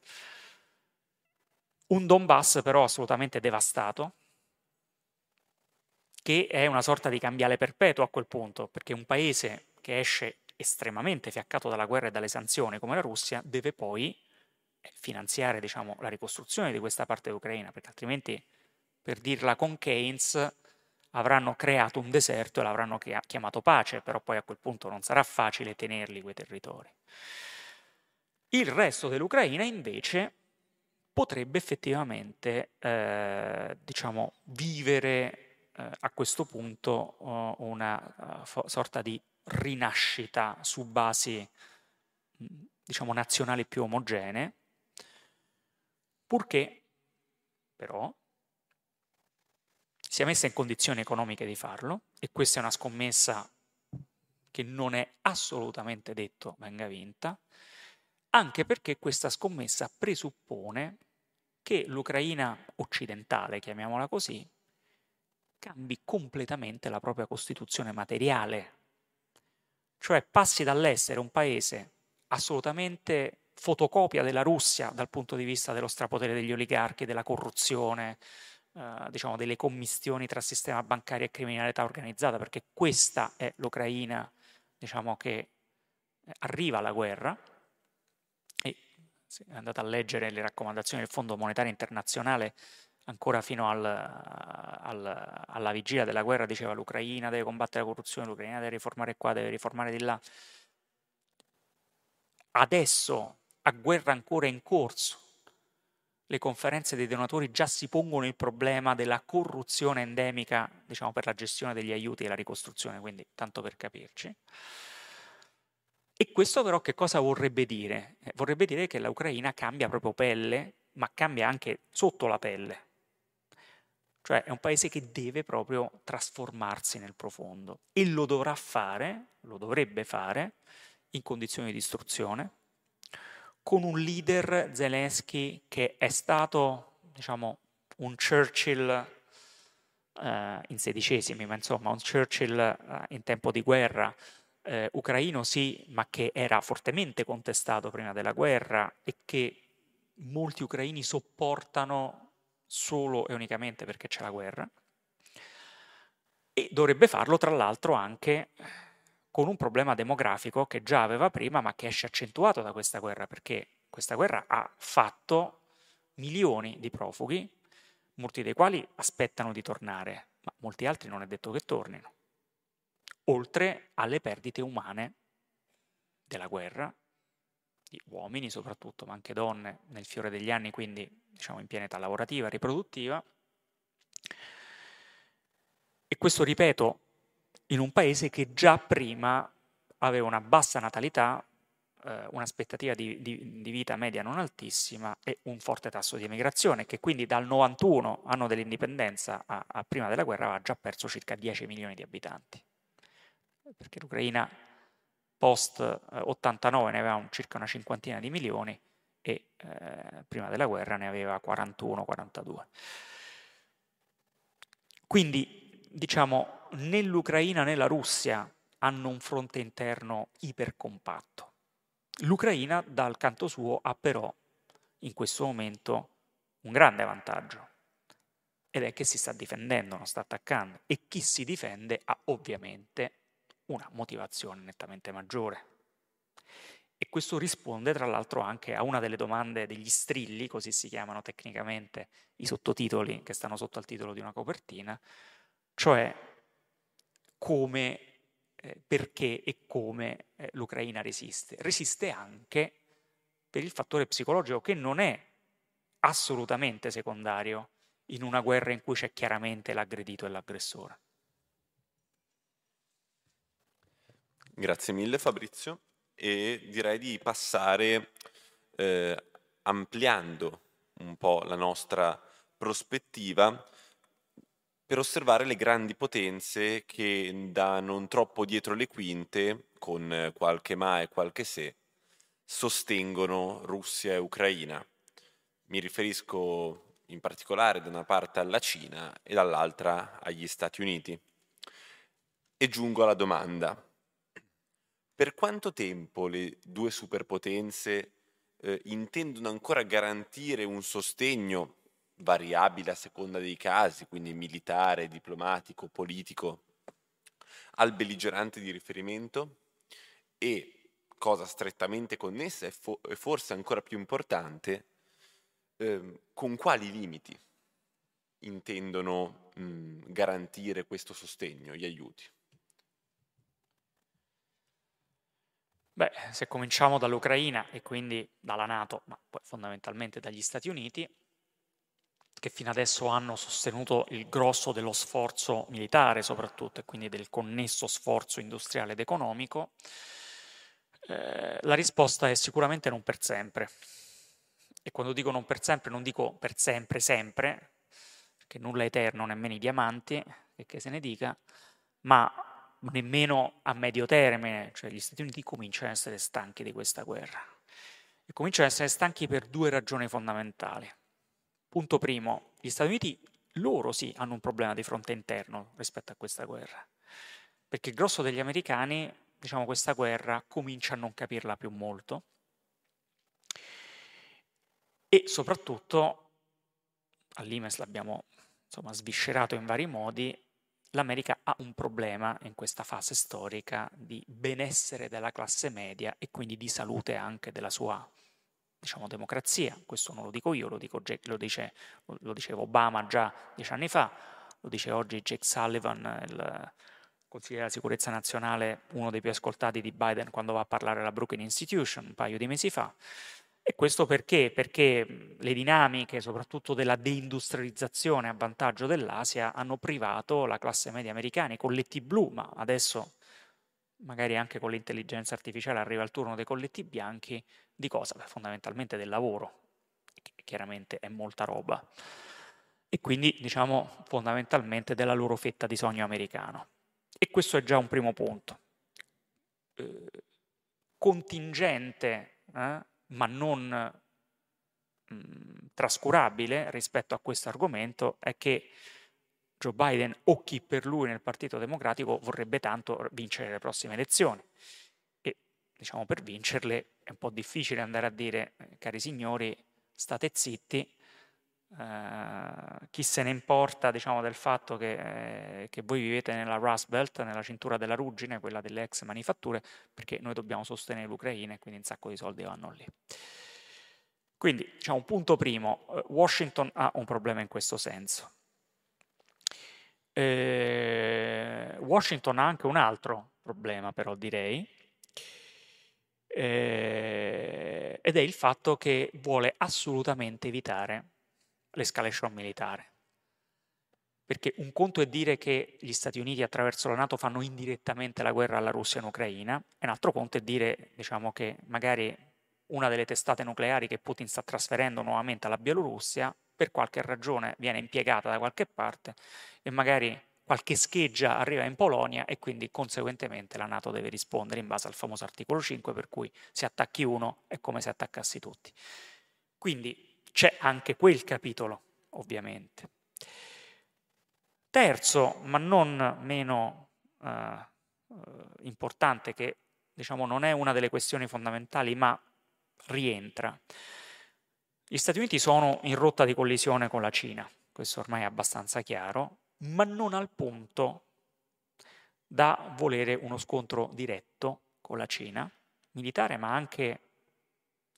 Un Donbass però assolutamente devastato, che è una sorta di cambiale perpetuo a quel punto, perché un paese che esce estremamente fiaccato dalla guerra e dalle sanzioni come la Russia deve poi eh, finanziare diciamo, la ricostruzione di questa parte dell'Ucraina, perché altrimenti, per dirla con Keynes, avranno creato un deserto e l'avranno chiamato pace, però poi a quel punto non sarà facile tenerli quei territori. Il resto dell'Ucraina invece potrebbe effettivamente eh, diciamo, vivere eh, a questo punto uh, una uh, sorta di rinascita su basi diciamo, nazionali più omogenee, purché però sia messa in condizioni economiche di farlo e questa è una scommessa che non è assolutamente detto venga vinta, anche perché questa scommessa presuppone che l'Ucraina occidentale, chiamiamola così, cambi completamente la propria costituzione materiale, cioè passi dall'essere un paese assolutamente fotocopia della Russia dal punto di vista dello strapotere degli oligarchi, della corruzione, eh, diciamo, delle commistioni tra sistema bancario e criminalità organizzata, perché questa è l'Ucraina diciamo, che arriva alla guerra. E se andate a leggere le raccomandazioni del Fondo Monetario Internazionale, ancora fino al, al, alla vigilia della guerra diceva l'Ucraina deve combattere la corruzione, l'Ucraina deve riformare qua, deve riformare di là. Adesso, a guerra ancora in corso, le conferenze dei donatori già si pongono il problema della corruzione endemica diciamo, per la gestione degli aiuti e la ricostruzione, quindi tanto per capirci. E questo però che cosa vorrebbe dire? Eh, vorrebbe dire che l'Ucraina cambia proprio pelle, ma cambia anche sotto la pelle. Cioè è un paese che deve proprio trasformarsi nel profondo e lo dovrà fare, lo dovrebbe fare, in condizioni di istruzione, con un leader Zelensky che è stato, diciamo, un Churchill eh, in sedicesimi, ma insomma un Churchill eh, in tempo di guerra, eh, ucraino sì, ma che era fortemente contestato prima della guerra e che molti ucraini sopportano solo e unicamente perché c'è la guerra. E dovrebbe farlo tra l'altro anche con un problema demografico che già aveva prima ma che esce accentuato da questa guerra perché questa guerra ha fatto milioni di profughi, molti dei quali aspettano di tornare, ma molti altri non è detto che tornino, oltre alle perdite umane della guerra, di uomini soprattutto, ma anche donne nel fiore degli anni, quindi diciamo in piena età lavorativa, riproduttiva. E questo, ripeto, in un paese che già prima aveva una bassa natalità, eh, un'aspettativa di, di, di, vita media non altissima e un forte tasso di emigrazione, che quindi dal 91, anno dell'indipendenza, a, a prima della guerra aveva già perso circa 10 milioni di abitanti. Perché l'Ucraina post 89 eh, ne aveva un, circa una cinquantina di milioni e eh, prima della guerra ne aveva 41-42. Quindi diciamo, né l'Ucraina né la Russia hanno un fronte interno ipercompatto. L'Ucraina, dal canto suo, ha però in questo momento un grande vantaggio, ed è che si sta difendendo, non sta attaccando, e chi si difende ha ovviamente una motivazione nettamente maggiore. E questo risponde tra l'altro anche a una delle domande degli strilli, così si chiamano tecnicamente i sottotitoli che stanno sotto al titolo di una copertina, cioè come, eh, perché e come eh, l'Ucraina resiste. Resiste anche per il fattore psicologico che non è assolutamente secondario in una guerra in cui c'è chiaramente l'aggredito e l'aggressore. Grazie mille Fabrizio e direi di passare eh, ampliando un po' la nostra prospettiva per osservare le grandi potenze che da non troppo dietro le quinte, con qualche ma e qualche se, sostengono Russia e Ucraina. Mi riferisco in particolare da una parte alla Cina e dall'altra agli Stati Uniti. E giungo alla domanda. Per quanto tempo le due superpotenze eh, intendono ancora garantire un sostegno variabile a seconda dei casi, quindi militare, diplomatico, politico, al belligerante di riferimento? E, cosa strettamente connessa e, fo- e forse ancora più importante, eh, con quali limiti intendono mh, garantire questo sostegno, gli aiuti? Beh, se cominciamo dall'Ucraina e quindi dalla Nato, ma poi fondamentalmente dagli Stati Uniti, che fino adesso hanno sostenuto il grosso dello sforzo militare soprattutto e quindi del connesso sforzo industriale ed economico, eh, la risposta è sicuramente non per sempre. E quando dico non per sempre, non dico per sempre, sempre, perché nulla è eterno, nemmeno i diamanti, che se ne dica, ma nemmeno a medio termine, cioè gli Stati Uniti cominciano ad essere stanchi di questa guerra. E cominciano ad essere stanchi per due ragioni fondamentali. Punto primo, gli Stati Uniti, loro sì, hanno un problema di fronte interno rispetto a questa guerra, perché il grosso degli americani, diciamo, questa guerra comincia a non capirla più molto. E soprattutto, all'Imes l'abbiamo insomma, sviscerato in vari modi, l'America ha un problema in questa fase storica di benessere della classe media e quindi di salute anche della sua diciamo, democrazia. Questo non lo dico io, lo, dico, lo, dice, lo diceva Obama già dieci anni fa, lo dice oggi Jake Sullivan, il consigliere della sicurezza nazionale, uno dei più ascoltati di Biden quando va a parlare alla Brookings Institution un paio di mesi fa. E questo perché? Perché le dinamiche, soprattutto della deindustrializzazione a vantaggio dell'Asia, hanno privato la classe media americana, i colletti blu, ma adesso magari anche con l'intelligenza artificiale arriva il turno dei colletti bianchi, di cosa? Beh, fondamentalmente del lavoro, che chiaramente è molta roba. E quindi, diciamo, fondamentalmente della loro fetta di sogno americano. E questo è già un primo punto. Eh, contingente eh, ma non mh, mhmm, trascurabile rispetto a questo argomento è che Joe Biden o chi per lui nel Partito Democratico vorrebbe tanto vincere le prossime elezioni. E diciamo per vincerle è un po' difficile andare a dire, eh, cari signori, state zitti, Uh, chi se ne importa diciamo, del fatto che, eh, che, voi vivete nella Rust Belt, nella cintura della ruggine, quella delle ex manifatture, perché noi dobbiamo sostenere l'Ucraina e quindi un sacco di soldi vanno lì. Quindi, diciamo, un punto primo, eh, Washington ha un problema in questo senso. Eh, Washington ha anche un altro problema, però direi, eh, ed è il fatto che vuole assolutamente evitare l'escalation militare. Perché un conto è dire che gli Stati Uniti attraverso la Nato fanno indirettamente la guerra alla Russia in Ucraina, e un altro conto è dire diciamo, che magari una delle testate nucleari che Putin sta trasferendo nuovamente alla Bielorussia per qualche ragione viene impiegata da qualche parte e magari qualche scheggia arriva in Polonia e quindi conseguentemente la Nato deve rispondere in base al famoso articolo 5 per cui se attacchi uno è come se attaccassi tutti. Quindi c'è anche quel capitolo, ovviamente. Terzo, ma non meno eh, importante, che diciamo non è una delle questioni fondamentali, ma rientra. Gli Stati Uniti sono in rotta di collisione con la Cina, questo ormai è abbastanza chiaro, ma non al punto da volere uno scontro diretto con la Cina, militare ma anche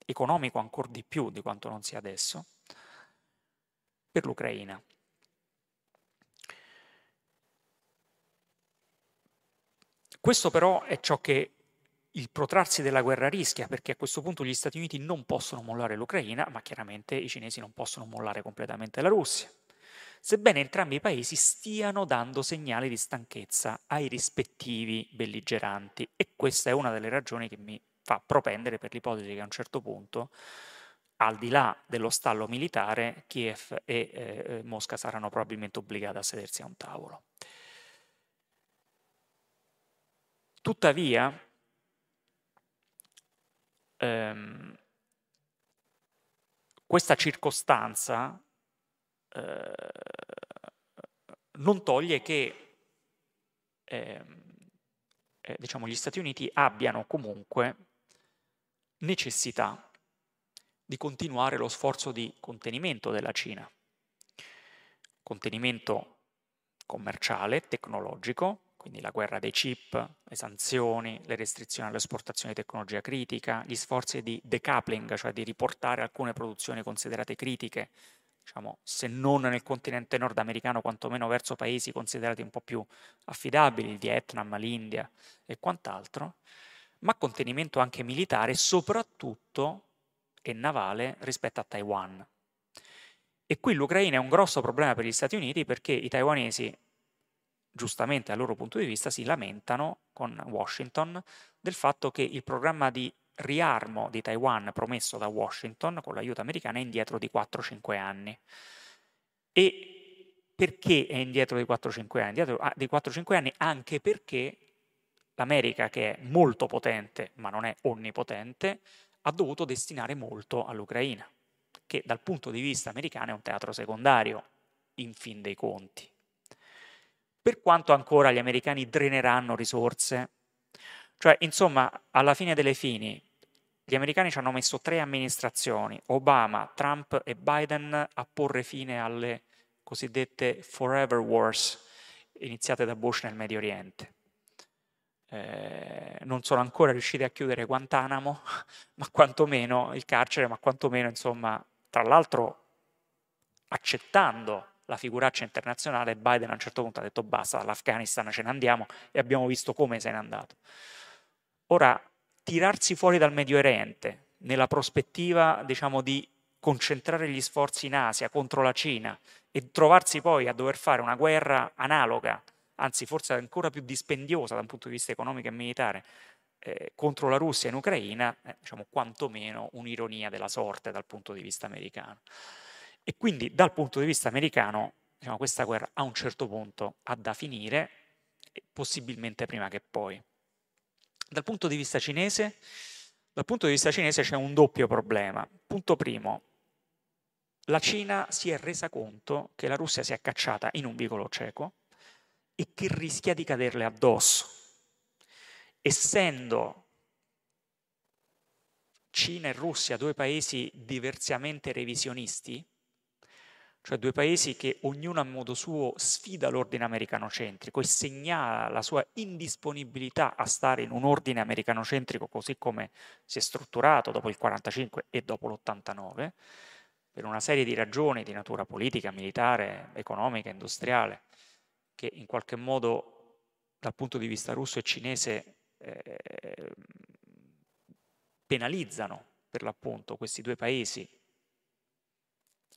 economico ancora di più di quanto non sia adesso, per l'Ucraina. Questo però è ciò che il protrarsi della guerra rischia, perché a questo punto gli Stati Uniti non possono mollare l'Ucraina, ma chiaramente i cinesi non possono mollare completamente la Russia. Sebbene entrambi i paesi stiano dando segnali di stanchezza ai rispettivi belligeranti e questa è una delle ragioni che mi fa propendere per l'ipotesi che a un certo punto, al di là dello stallo militare, Kiev e eh, Mosca saranno probabilmente obbligate a sedersi a un tavolo. Tuttavia, ehm, questa circostanza eh, non toglie che eh, eh, diciamo, gli Stati Uniti abbiano comunque necessità di continuare lo sforzo di contenimento della Cina, contenimento commerciale, tecnologico, quindi la guerra dei chip, le sanzioni, le restrizioni all'esportazione di tecnologia critica, gli sforzi di decoupling, cioè di riportare alcune produzioni considerate critiche, diciamo, se non nel continente nordamericano, quantomeno verso paesi considerati un po' più affidabili, il Vietnam, l'India e quant'altro, ma contenimento anche militare, soprattutto e navale rispetto a Taiwan. E qui l'Ucraina è un grosso problema per gli Stati Uniti perché i taiwanesi giustamente dal loro punto di vista, si lamentano con Washington del fatto che il programma di riarmo di Taiwan promesso da Washington con l'aiuto americano è indietro di 4-5 anni. E perché è indietro di 4-5 anni? Indietro ah, di 4-5 anni anche perché l'America, che è molto potente ma non è onnipotente, ha dovuto destinare molto all'Ucraina, che dal punto di vista americano è un teatro secondario, in fin dei conti per quanto ancora gli americani dreneranno risorse. Cioè, insomma, alla fine delle fini, gli americani ci hanno messo tre amministrazioni, Obama, Trump e Biden, a porre fine alle cosiddette forever wars iniziate da Bush nel Medio Oriente. Eh, non sono ancora riusciti a chiudere Guantanamo, ma quantomeno il carcere, ma quantomeno, insomma, tra l'altro accettando la figuraccia internazionale, Biden a un certo punto ha detto basta, dall'Afghanistan ce ne andiamo e abbiamo visto come se n'è andato. Ora, tirarsi fuori dal Medio Oriente nella prospettiva, diciamo, di concentrare gli sforzi in Asia contro la Cina e trovarsi poi a dover fare una guerra analoga, anzi forse ancora più dispendiosa da un punto di vista economico e militare, eh, contro la Russia in Ucraina, è diciamo, quantomeno un'ironia della sorte dal punto di vista americano. E quindi dal punto di vista americano, diciamo, questa guerra a un certo punto ha da finire, possibilmente prima che poi. Dal punto di vista cinese, dal punto di vista cinese c'è un doppio problema. Punto primo, la Cina si è resa conto che la Russia si è cacciata in un vicolo cieco e che rischia di caderle addosso. Essendo Cina e Russia due paesi diversamente revisionisti, cioè due paesi che ognuno a modo suo sfida l'ordine americano-centrico e segnala la sua indisponibilità a stare in un ordine americano-centrico così come si è strutturato dopo il 45 e dopo l'89, per una serie di ragioni di natura politica, militare, economica, industriale, che in qualche modo dal punto di vista russo e cinese eh, penalizzano per l'appunto questi due paesi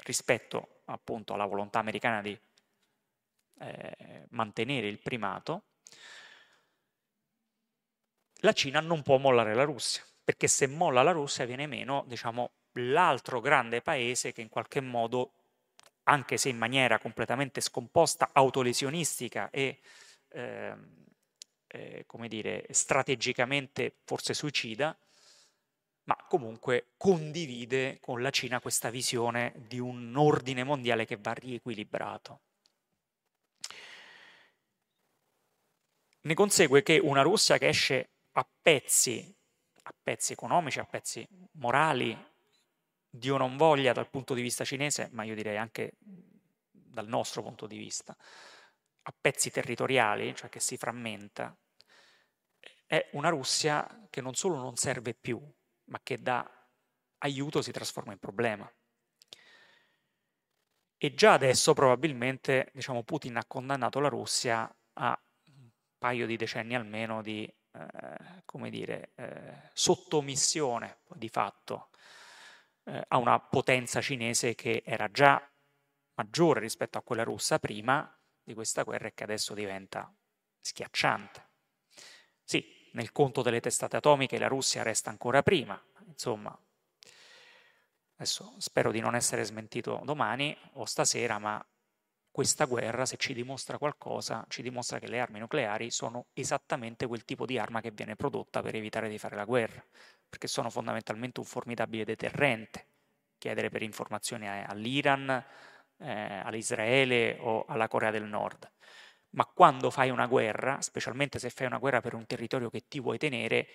rispetto appunto alla volontà americana di eh, mantenere il primato, la Cina non può mollare la Russia, perché se molla la Russia viene meno, diciamo, l'altro grande paese che in qualche modo, anche se in maniera completamente scomposta, autolesionistica e eh, eh, come dire, strategicamente forse suicida, ma comunque condivide con la Cina questa visione di un ordine mondiale che va riequilibrato. Ne consegue che una Russia che esce a pezzi, a pezzi economici, a pezzi morali, Dio non voglia dal punto di vista cinese, ma io direi anche dal nostro punto di vista, a pezzi territoriali, cioè che si frammenta, è una Russia che non solo non serve più, ma che da aiuto si trasforma in problema. E già adesso probabilmente diciamo, Putin ha condannato la Russia a un paio di decenni almeno di eh, come dire, eh, sottomissione di fatto eh, a una potenza cinese che era già maggiore rispetto a quella russa prima di questa guerra e che adesso diventa schiacciante. Nel conto delle testate atomiche la Russia resta ancora prima, insomma, adesso spero di non essere smentito domani o stasera, ma questa guerra, se ci dimostra qualcosa, ci dimostra che le armi nucleari sono esattamente quel tipo di arma che viene prodotta per evitare di fare la guerra, perché sono fondamentalmente un formidabile deterrente. Chiedere per informazioni all'Iran, eh, all'Israele o alla Corea del Nord. Ma quando fai una guerra, specialmente se fai una guerra per un territorio che ti vuoi tenere,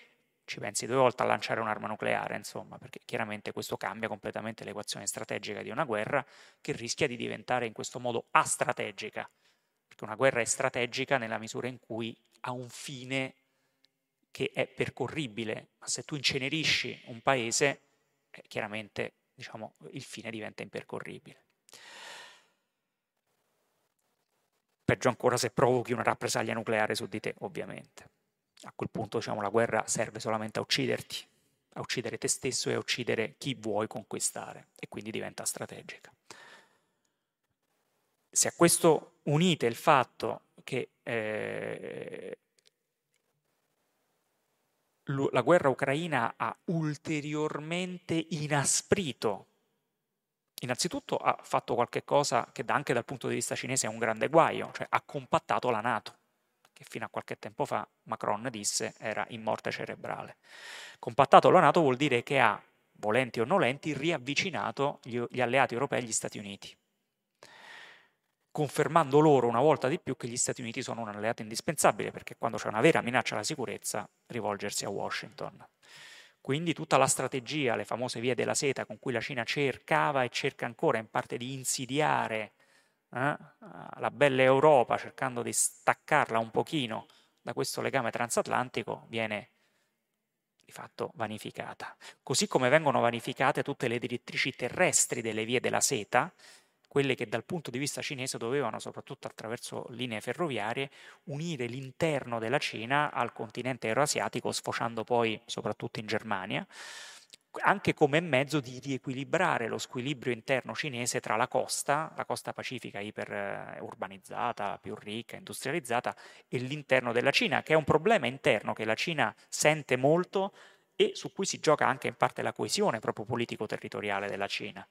ci pensi due volte a lanciare un'arma nucleare, insomma, perché chiaramente questo cambia completamente l'equazione strategica di una guerra che rischia di diventare in questo modo astrategica, perché una guerra è strategica nella misura in cui ha un fine che è percorribile, ma se tu incenerisci un paese, eh, chiaramente diciamo, il fine diventa impercorribile. Peggio ancora se provochi una rappresaglia nucleare su di te, ovviamente. A quel punto diciamo, la guerra serve solamente a ucciderti, a uccidere te stesso e a uccidere chi vuoi conquistare e quindi diventa strategica. Se a questo unite il fatto che eh, la guerra ucraina ha ulteriormente inasprito innanzitutto ha fatto qualche cosa che anche dal punto di vista cinese è un grande guaio, cioè ha compattato la Nato, che fino a qualche tempo fa Macron disse era in morte cerebrale. Compattato la Nato vuol dire che ha, volenti o nolenti, riavvicinato gli, gli alleati europei agli Stati Uniti, confermando loro una volta di più che gli Stati Uniti sono un alleato indispensabile, perché quando c'è una vera minaccia alla sicurezza, rivolgersi a Washington. Quindi tutta la strategia, le famose vie della seta con cui la Cina cercava e cerca ancora in parte di insidiare eh, la bella Europa, cercando di staccarla un pochino da questo legame transatlantico, viene di fatto vanificata. Così come vengono vanificate tutte le direttrici terrestri delle vie della seta, quelle che dal punto di vista cinese dovevano, soprattutto attraverso linee ferroviarie, unire l'interno della Cina al continente euroasiatico, sfociando poi soprattutto in Germania, anche come mezzo di riequilibrare lo squilibrio interno cinese tra la costa, la costa pacifica iperurbanizzata, più ricca, industrializzata, e l'interno della Cina, che è un problema interno che la Cina sente molto e su cui si gioca anche in parte la coesione proprio politico-territoriale della Cina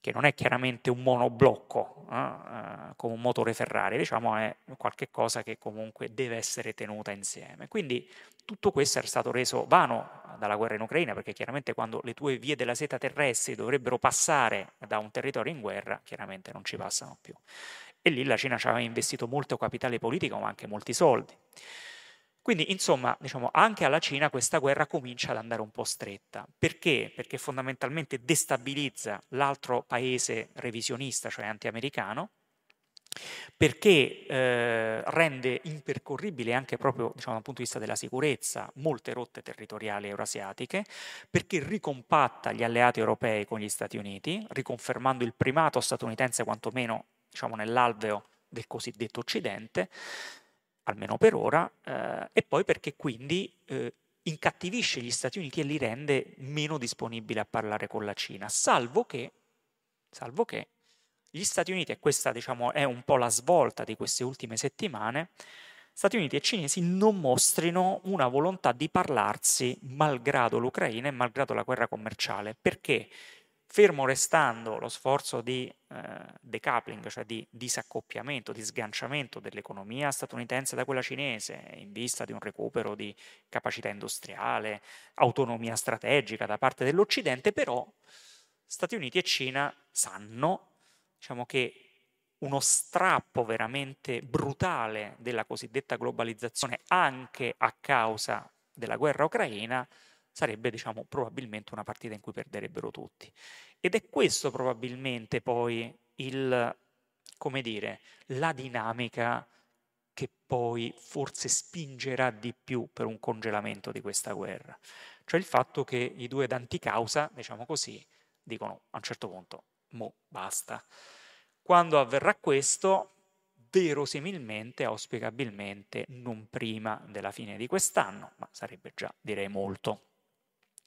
che non è chiaramente un monoblocco eh, eh, come un motore Ferrari, diciamo è qualcosa che comunque deve essere tenuta insieme. Quindi tutto questo è stato reso vano dalla guerra in Ucraina, perché chiaramente quando le tue vie della seta terrestri dovrebbero passare da un territorio in guerra, chiaramente non ci passano più. E lì la Cina ci aveva investito molto capitale politico, ma anche molti soldi. Quindi, insomma, diciamo, anche alla Cina questa guerra comincia ad andare un po' stretta. Perché? Perché fondamentalmente destabilizza l'altro paese revisionista, cioè anti-americano, perché eh, rende impercorribile anche proprio diciamo, dal punto di vista della sicurezza molte rotte territoriali eurasiatiche, perché ricompatta gli alleati europei con gli Stati Uniti, riconfermando il primato statunitense quantomeno diciamo, nell'alveo del cosiddetto Occidente, almeno per ora, eh, e poi perché quindi eh, incattivisce gli Stati Uniti e li rende meno disponibili a parlare con la Cina, salvo che, salvo che gli Stati Uniti, e questa diciamo, è un po' la svolta di queste ultime settimane, Stati Uniti e cinesi non mostrino una volontà di parlarsi malgrado l'Ucraina e malgrado la guerra commerciale. Perché? Fermo restando lo sforzo di eh, decoupling, cioè di disaccoppiamento, di sganciamento dell'economia statunitense da quella cinese in vista di un recupero di capacità industriale, autonomia strategica da parte dell'Occidente, però Stati Uniti e Cina sanno diciamo, che uno strappo veramente brutale della cosiddetta globalizzazione anche a causa della guerra ucraina sarebbe diciamo, probabilmente una partita in cui perderebbero tutti. Ed è questo probabilmente poi il, come dire, la dinamica che poi forse spingerà di più per un congelamento di questa guerra. Cioè il fatto che i due danti causa, diciamo così, dicono a un certo punto, mo basta. Quando avverrà questo, verosimilmente, auspicabilmente, non prima della fine di quest'anno, ma sarebbe già, direi, molto.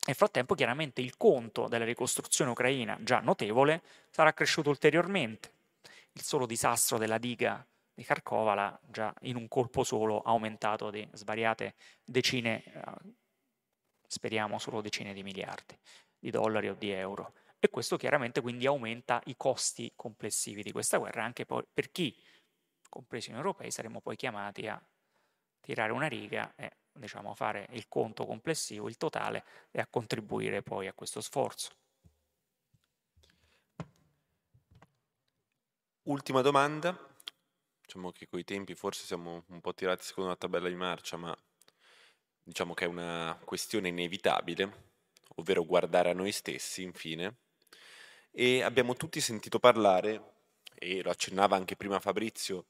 Nel frattempo, chiaramente, il conto della ricostruzione ucraina, già notevole, sarà cresciuto ulteriormente. Il solo disastro della diga di Kharkova l'ha già in un colpo solo aumentato di svariate decine, eh, speriamo solo decine di miliardi di dollari o di euro. E questo chiaramente quindi aumenta i costi complessivi di questa guerra, anche per chi, compresi noi europei, saremo poi chiamati a tirare una riga e diciamo, fare il conto complessivo, il totale, e a contribuire poi a questo sforzo. Ultima domanda, diciamo che coi tempi forse siamo un po' tirati secondo la tabella di marcia, ma diciamo che è una questione inevitabile, ovvero guardare a noi stessi, infine, e abbiamo tutti sentito parlare, e lo accennava anche prima Fabrizio,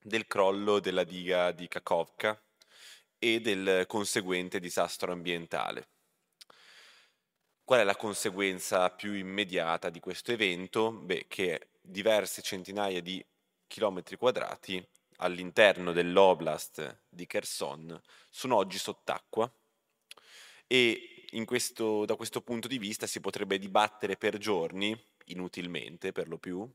del crollo della diga di Kakovka e del conseguente disastro ambientale. Qual è la conseguenza più immediata di questo evento? Beh, che diverse centinaia di chilometri quadrati all'interno dell'oblast di Kherson sono oggi sott'acqua e questo, da questo punto di vista si potrebbe dibattere per giorni, inutilmente per lo più,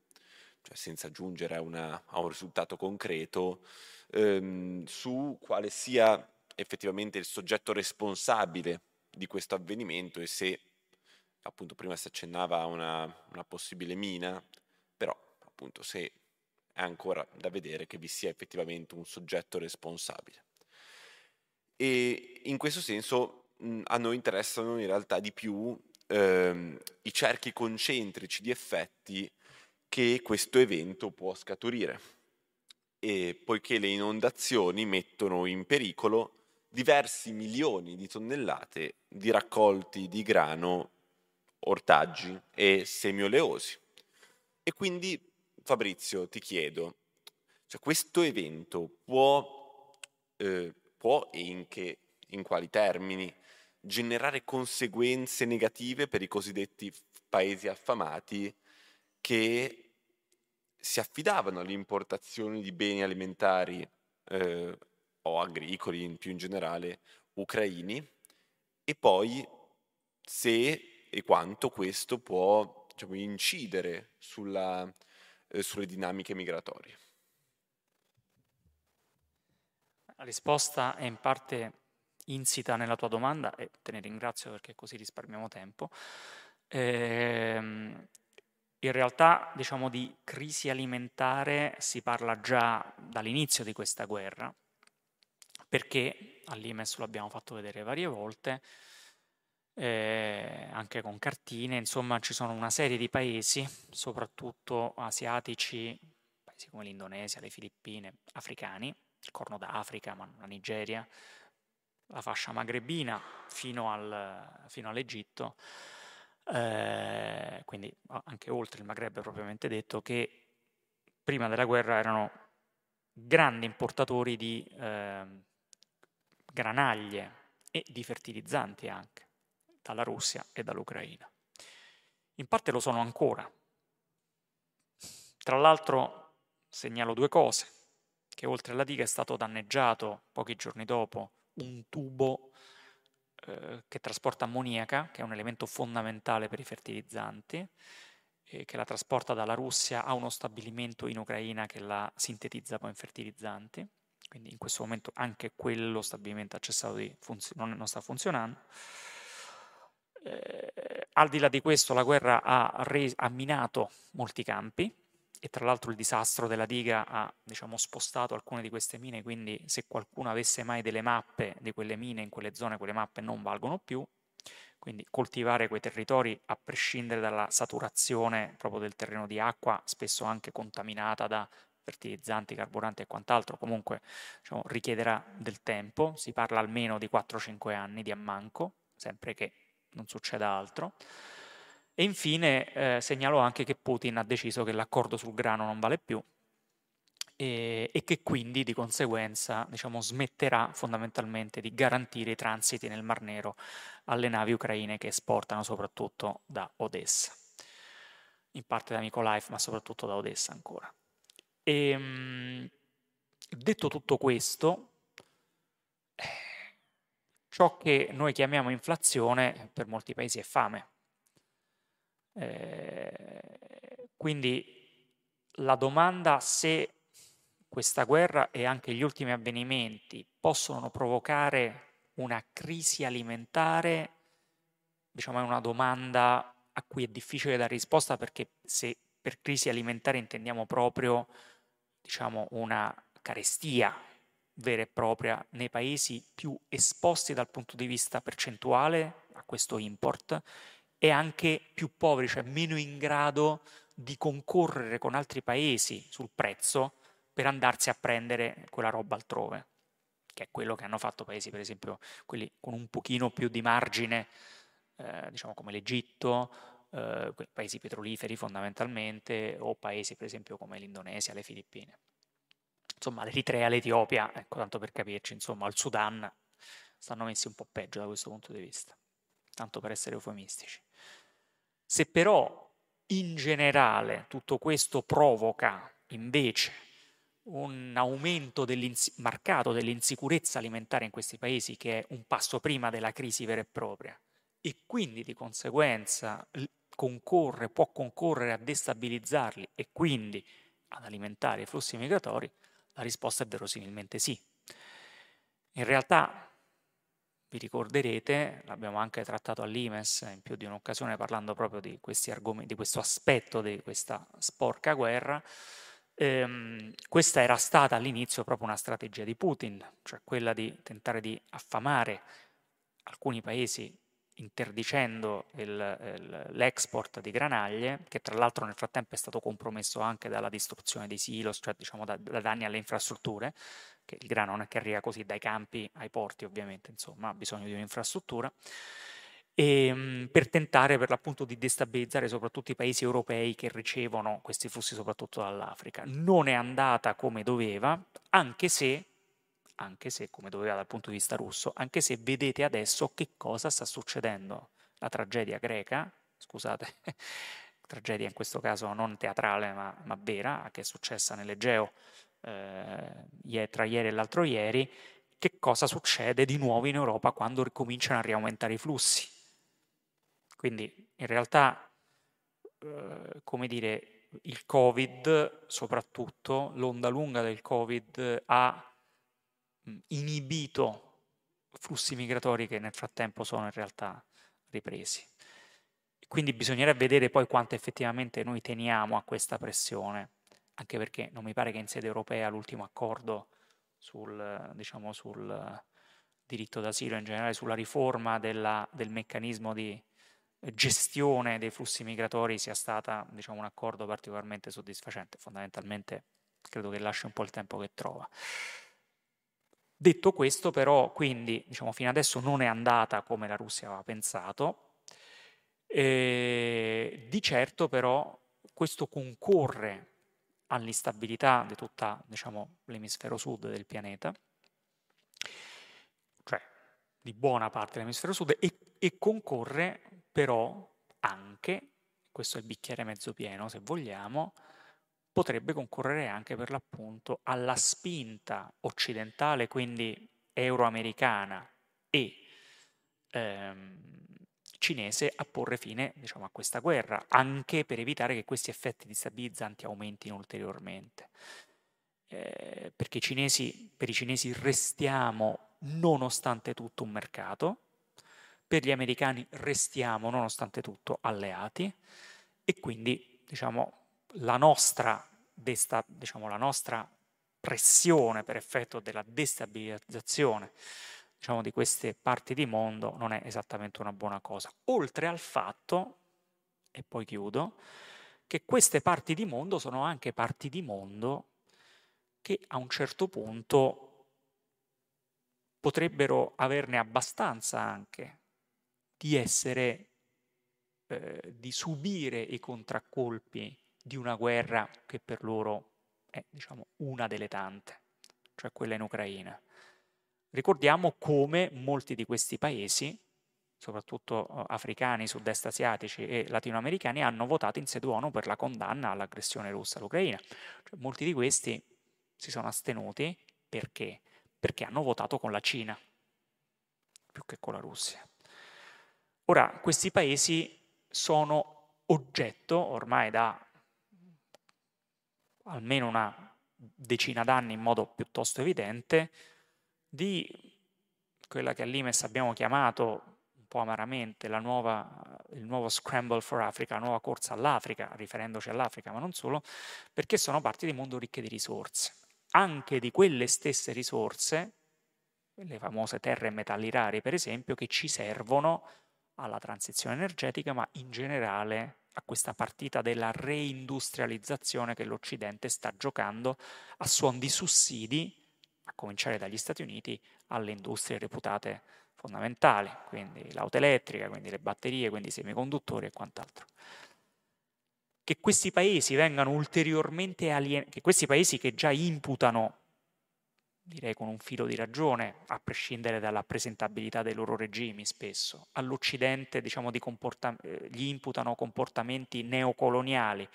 cioè senza giungere a, una, a un risultato concreto, ehm, su quale sia effettivamente il soggetto responsabile di questo avvenimento e se, appunto prima si accennava a una, una possibile mina, però appunto se è ancora da vedere che vi sia effettivamente un soggetto responsabile. E in questo senso a noi interessano in realtà di più ehm, i cerchi concentrici di effetti che questo evento può scaturire. E poiché le inondazioni mettono in pericolo diversi milioni di tonnellate di raccolti di grano, ortaggi e semioleosi. E quindi, Fabrizio, ti chiedo, cioè questo evento può, eh, può e in, che, in quali termini generare conseguenze negative per i cosiddetti paesi affamati che si affidavano alle importazioni di beni alimentari eh, o agricoli in più in generale ucraini e poi se e quanto questo può diciamo, incidere sulla, eh, sulle dinamiche migratorie. La risposta è in parte insita nella tua domanda e te ne ringrazio perché così risparmiamo tempo. Ehm, in realtà, diciamo, di crisi alimentare si parla già dall'inizio di questa guerra, perché all'IMES lo abbiamo fatto vedere varie volte, eh, anche con cartine, insomma ci sono una serie di paesi, soprattutto asiatici, paesi come l'Indonesia, le Filippine, africani, il Corno d'Africa, la Nigeria, la fascia magrebina fino, al, fino all'Egitto, eh, quindi anche oltre il Maghreb propriamente detto, che prima della guerra erano grandi importatori di eh, granaglie e di fertilizzanti anche dalla Russia e dall'Ucraina. In parte lo sono ancora. Tra l'altro segnalo due cose, che oltre alla diga è stato danneggiato pochi giorni dopo un tubo eh, che trasporta ammoniaca, che è un elemento fondamentale per i fertilizzanti, eh, che la trasporta dalla Russia a uno stabilimento in Ucraina che la sintetizza poi in fertilizzanti. Quindi in questo momento anche quello stabilimento ha cessato di funzionare, non sta funzionando. Eh, al di là di questo la guerra ha, res- ha minato molti campi, e tra l'altro il disastro della diga ha diciamo, spostato alcune di queste mine, quindi se qualcuno avesse mai delle mappe di quelle mine in quelle zone, quelle mappe non valgono più, quindi coltivare quei territori a prescindere dalla saturazione proprio del terreno di acqua, spesso anche contaminata da fertilizzanti, carburanti e quant'altro, comunque diciamo, richiederà del tempo, si parla almeno di 4-5 anni di ammanco, sempre che non succeda altro. E infine eh, segnalo anche che Putin ha deciso che l'accordo sul grano non vale più e, e che quindi di conseguenza diciamo, smetterà fondamentalmente di garantire i transiti nel Mar Nero alle navi ucraine che esportano soprattutto da Odessa, in parte da Mykolaiv ma soprattutto da Odessa ancora. E, ehm, detto tutto questo, ciò che noi chiamiamo inflazione per molti paesi è fame. Eh, quindi la domanda se questa guerra e anche gli ultimi avvenimenti possono provocare una crisi alimentare, diciamo è una domanda a cui è difficile dare risposta perché se per crisi alimentare intendiamo proprio diciamo, una carestia vera e propria nei paesi più esposti dal punto di vista percentuale a questo import e anche più poveri, cioè meno in grado di concorrere con altri paesi sul prezzo per andarsi a prendere quella roba altrove, che è quello che hanno fatto paesi, per esempio, quelli con un pochino più di margine, eh, diciamo come l'Egitto, eh, paesi petroliferi fondamentalmente, o paesi per esempio come l'Indonesia, le Filippine. Insomma, l'Eritrea, l'Etiopia, ecco, tanto per capirci, insomma, il Sudan stanno messi un po' peggio da questo punto di vista, tanto per essere eufemistici. Se però in generale tutto questo provoca invece un aumento marcato dell'insicurezza alimentare in questi paesi che è un passo prima della crisi vera e propria e quindi di conseguenza concorre, può concorrere a destabilizzarli e quindi ad alimentare i flussi migratori, la risposta è verosimilmente sì. In realtà, vi ricorderete, l'abbiamo anche trattato all'IMES in più di un'occasione parlando proprio di di questo aspetto di questa sporca guerra, Ehm, questa era stata all'inizio proprio una strategia di Putin, cioè quella di tentare di affamare alcuni paesi interdicendo l'export di granaglie, che tra l'altro nel frattempo è stato compromesso anche dalla distruzione dei silos, cioè diciamo da, da danni alle infrastrutture, che il grano non è che arriva così dai campi ai porti ovviamente, insomma ha bisogno di un'infrastruttura e, ehm, per tentare per l'appunto di destabilizzare soprattutto i paesi europei che ricevono questi flussi soprattutto dall'Africa. Non è andata come doveva, anche se, anche se come doveva dal punto di vista russo, anche se vedete adesso che cosa sta succedendo. La tragedia greca, scusate, tragedia in questo caso non teatrale ma, ma vera, che è successa nell'Egeo eh, tra ieri e l'altro ieri, che cosa succede di nuovo in Europa quando ricominciano a riaumentare i flussi quindi in realtà, eh, come dire, il Covid, soprattutto l'onda lunga del Covid, ha inibito flussi migratori che nel frattempo sono in realtà ripresi. Quindi bisognerà vedere poi quanto effettivamente noi teniamo a questa pressione, anche perché non mi pare che in sede europea l'ultimo accordo sul, diciamo, sul diritto d'asilo, in generale sulla riforma della, del meccanismo di gestione dei flussi migratori sia stata diciamo, un accordo particolarmente soddisfacente. Fondamentalmente credo che lasci un po' il tempo che trova. Detto questo, però, quindi diciamo, fino adesso non è andata come la Russia aveva pensato. E di certo, però, questo concorre all'instabilità di tutto diciamo, l'emisfero sud del pianeta, cioè di buona parte dell'emisfero sud, e, e concorre però anche, questo è il bicchiere mezzo pieno se vogliamo, potrebbe concorrere anche per l'appunto alla spinta occidentale, quindi euroamericana e ehm, cinese a porre fine diciamo, a questa guerra, anche per evitare che questi effetti destabilizzanti aumentino ulteriormente. Eh, perché i cinesi, per i cinesi restiamo nonostante tutto un mercato, per gli americani restiamo nonostante tutto alleati e quindi diciamo, la, nostra desta, diciamo, la nostra pressione per effetto della destabilizzazione diciamo, di queste parti di mondo non è esattamente una buona cosa. Oltre al fatto, e poi chiudo, che queste parti di mondo sono anche parti di mondo che a un certo punto potrebbero averne abbastanza anche di essere, eh, di subire i contraccolpi di una guerra che per loro è diciamo, una delle tante, cioè quella in Ucraina. Ricordiamo come molti di questi paesi, soprattutto eh, africani, sud-est asiatici e latinoamericani, hanno votato in sede ONU per la condanna all'aggressione russa all'Ucraina. Cioè, molti di questi si sono astenuti perché? Perché hanno votato con la Cina più che con la Russia. Ora, questi paesi sono oggetto ormai da almeno una decina d'anni in modo piuttosto evidente di quella che all'Imes abbiamo chiamato un po' amaramente nuova, il nuovo Scramble for Africa, la nuova corsa all'Africa, riferendoci all'Africa, ma non solo, perché sono parti di mondo ricche di risorse. Anche di quelle stesse risorse, le famose terre e metalli rari per esempio, che ci servono alla transizione energetica, ma in generale a questa partita della reindustrializzazione che l'Occidente sta giocando a suon di sussidi a cominciare dagli Stati Uniti, alle industrie reputate fondamentali, quindi l'auto elettrica, quindi le batterie, quindi i semiconduttori e quant'altro. Che questi paesi vengano ulteriormente alienati, che questi paesi che già imputano, direi con un filo di ragione, a prescindere dalla presentabilità dei loro regimi spesso, all'Occidente diciamo, di comporta- eh, gli imputano comportamenti neocoloniali,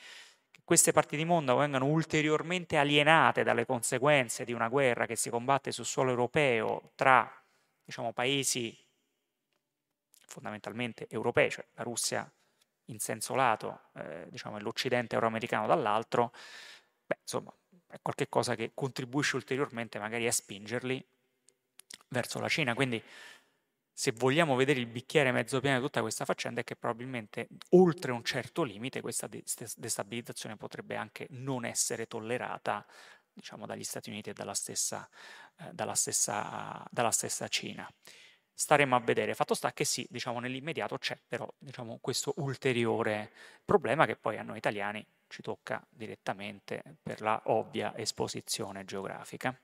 queste parti di mondo vengano ulteriormente alienate dalle conseguenze di una guerra che si combatte sul suolo europeo tra diciamo, paesi fondamentalmente europei, cioè la Russia in senso lato eh, diciamo, e l'Occidente euroamericano dall'altro, beh, insomma, è qualcosa che contribuisce ulteriormente magari a spingerli verso la Cina. Quindi se vogliamo vedere il bicchiere mezzo pieno di tutta questa faccenda è che probabilmente oltre un certo limite questa destabilizzazione potrebbe anche non essere tollerata diciamo, dagli Stati Uniti e dalla stessa, eh, dalla, stessa, dalla stessa, Cina. Staremo a vedere. Fatto sta che sì, diciamo, nell'immediato c'è però diciamo, questo ulteriore problema che poi a noi italiani ci tocca direttamente per la ovvia esposizione geografica.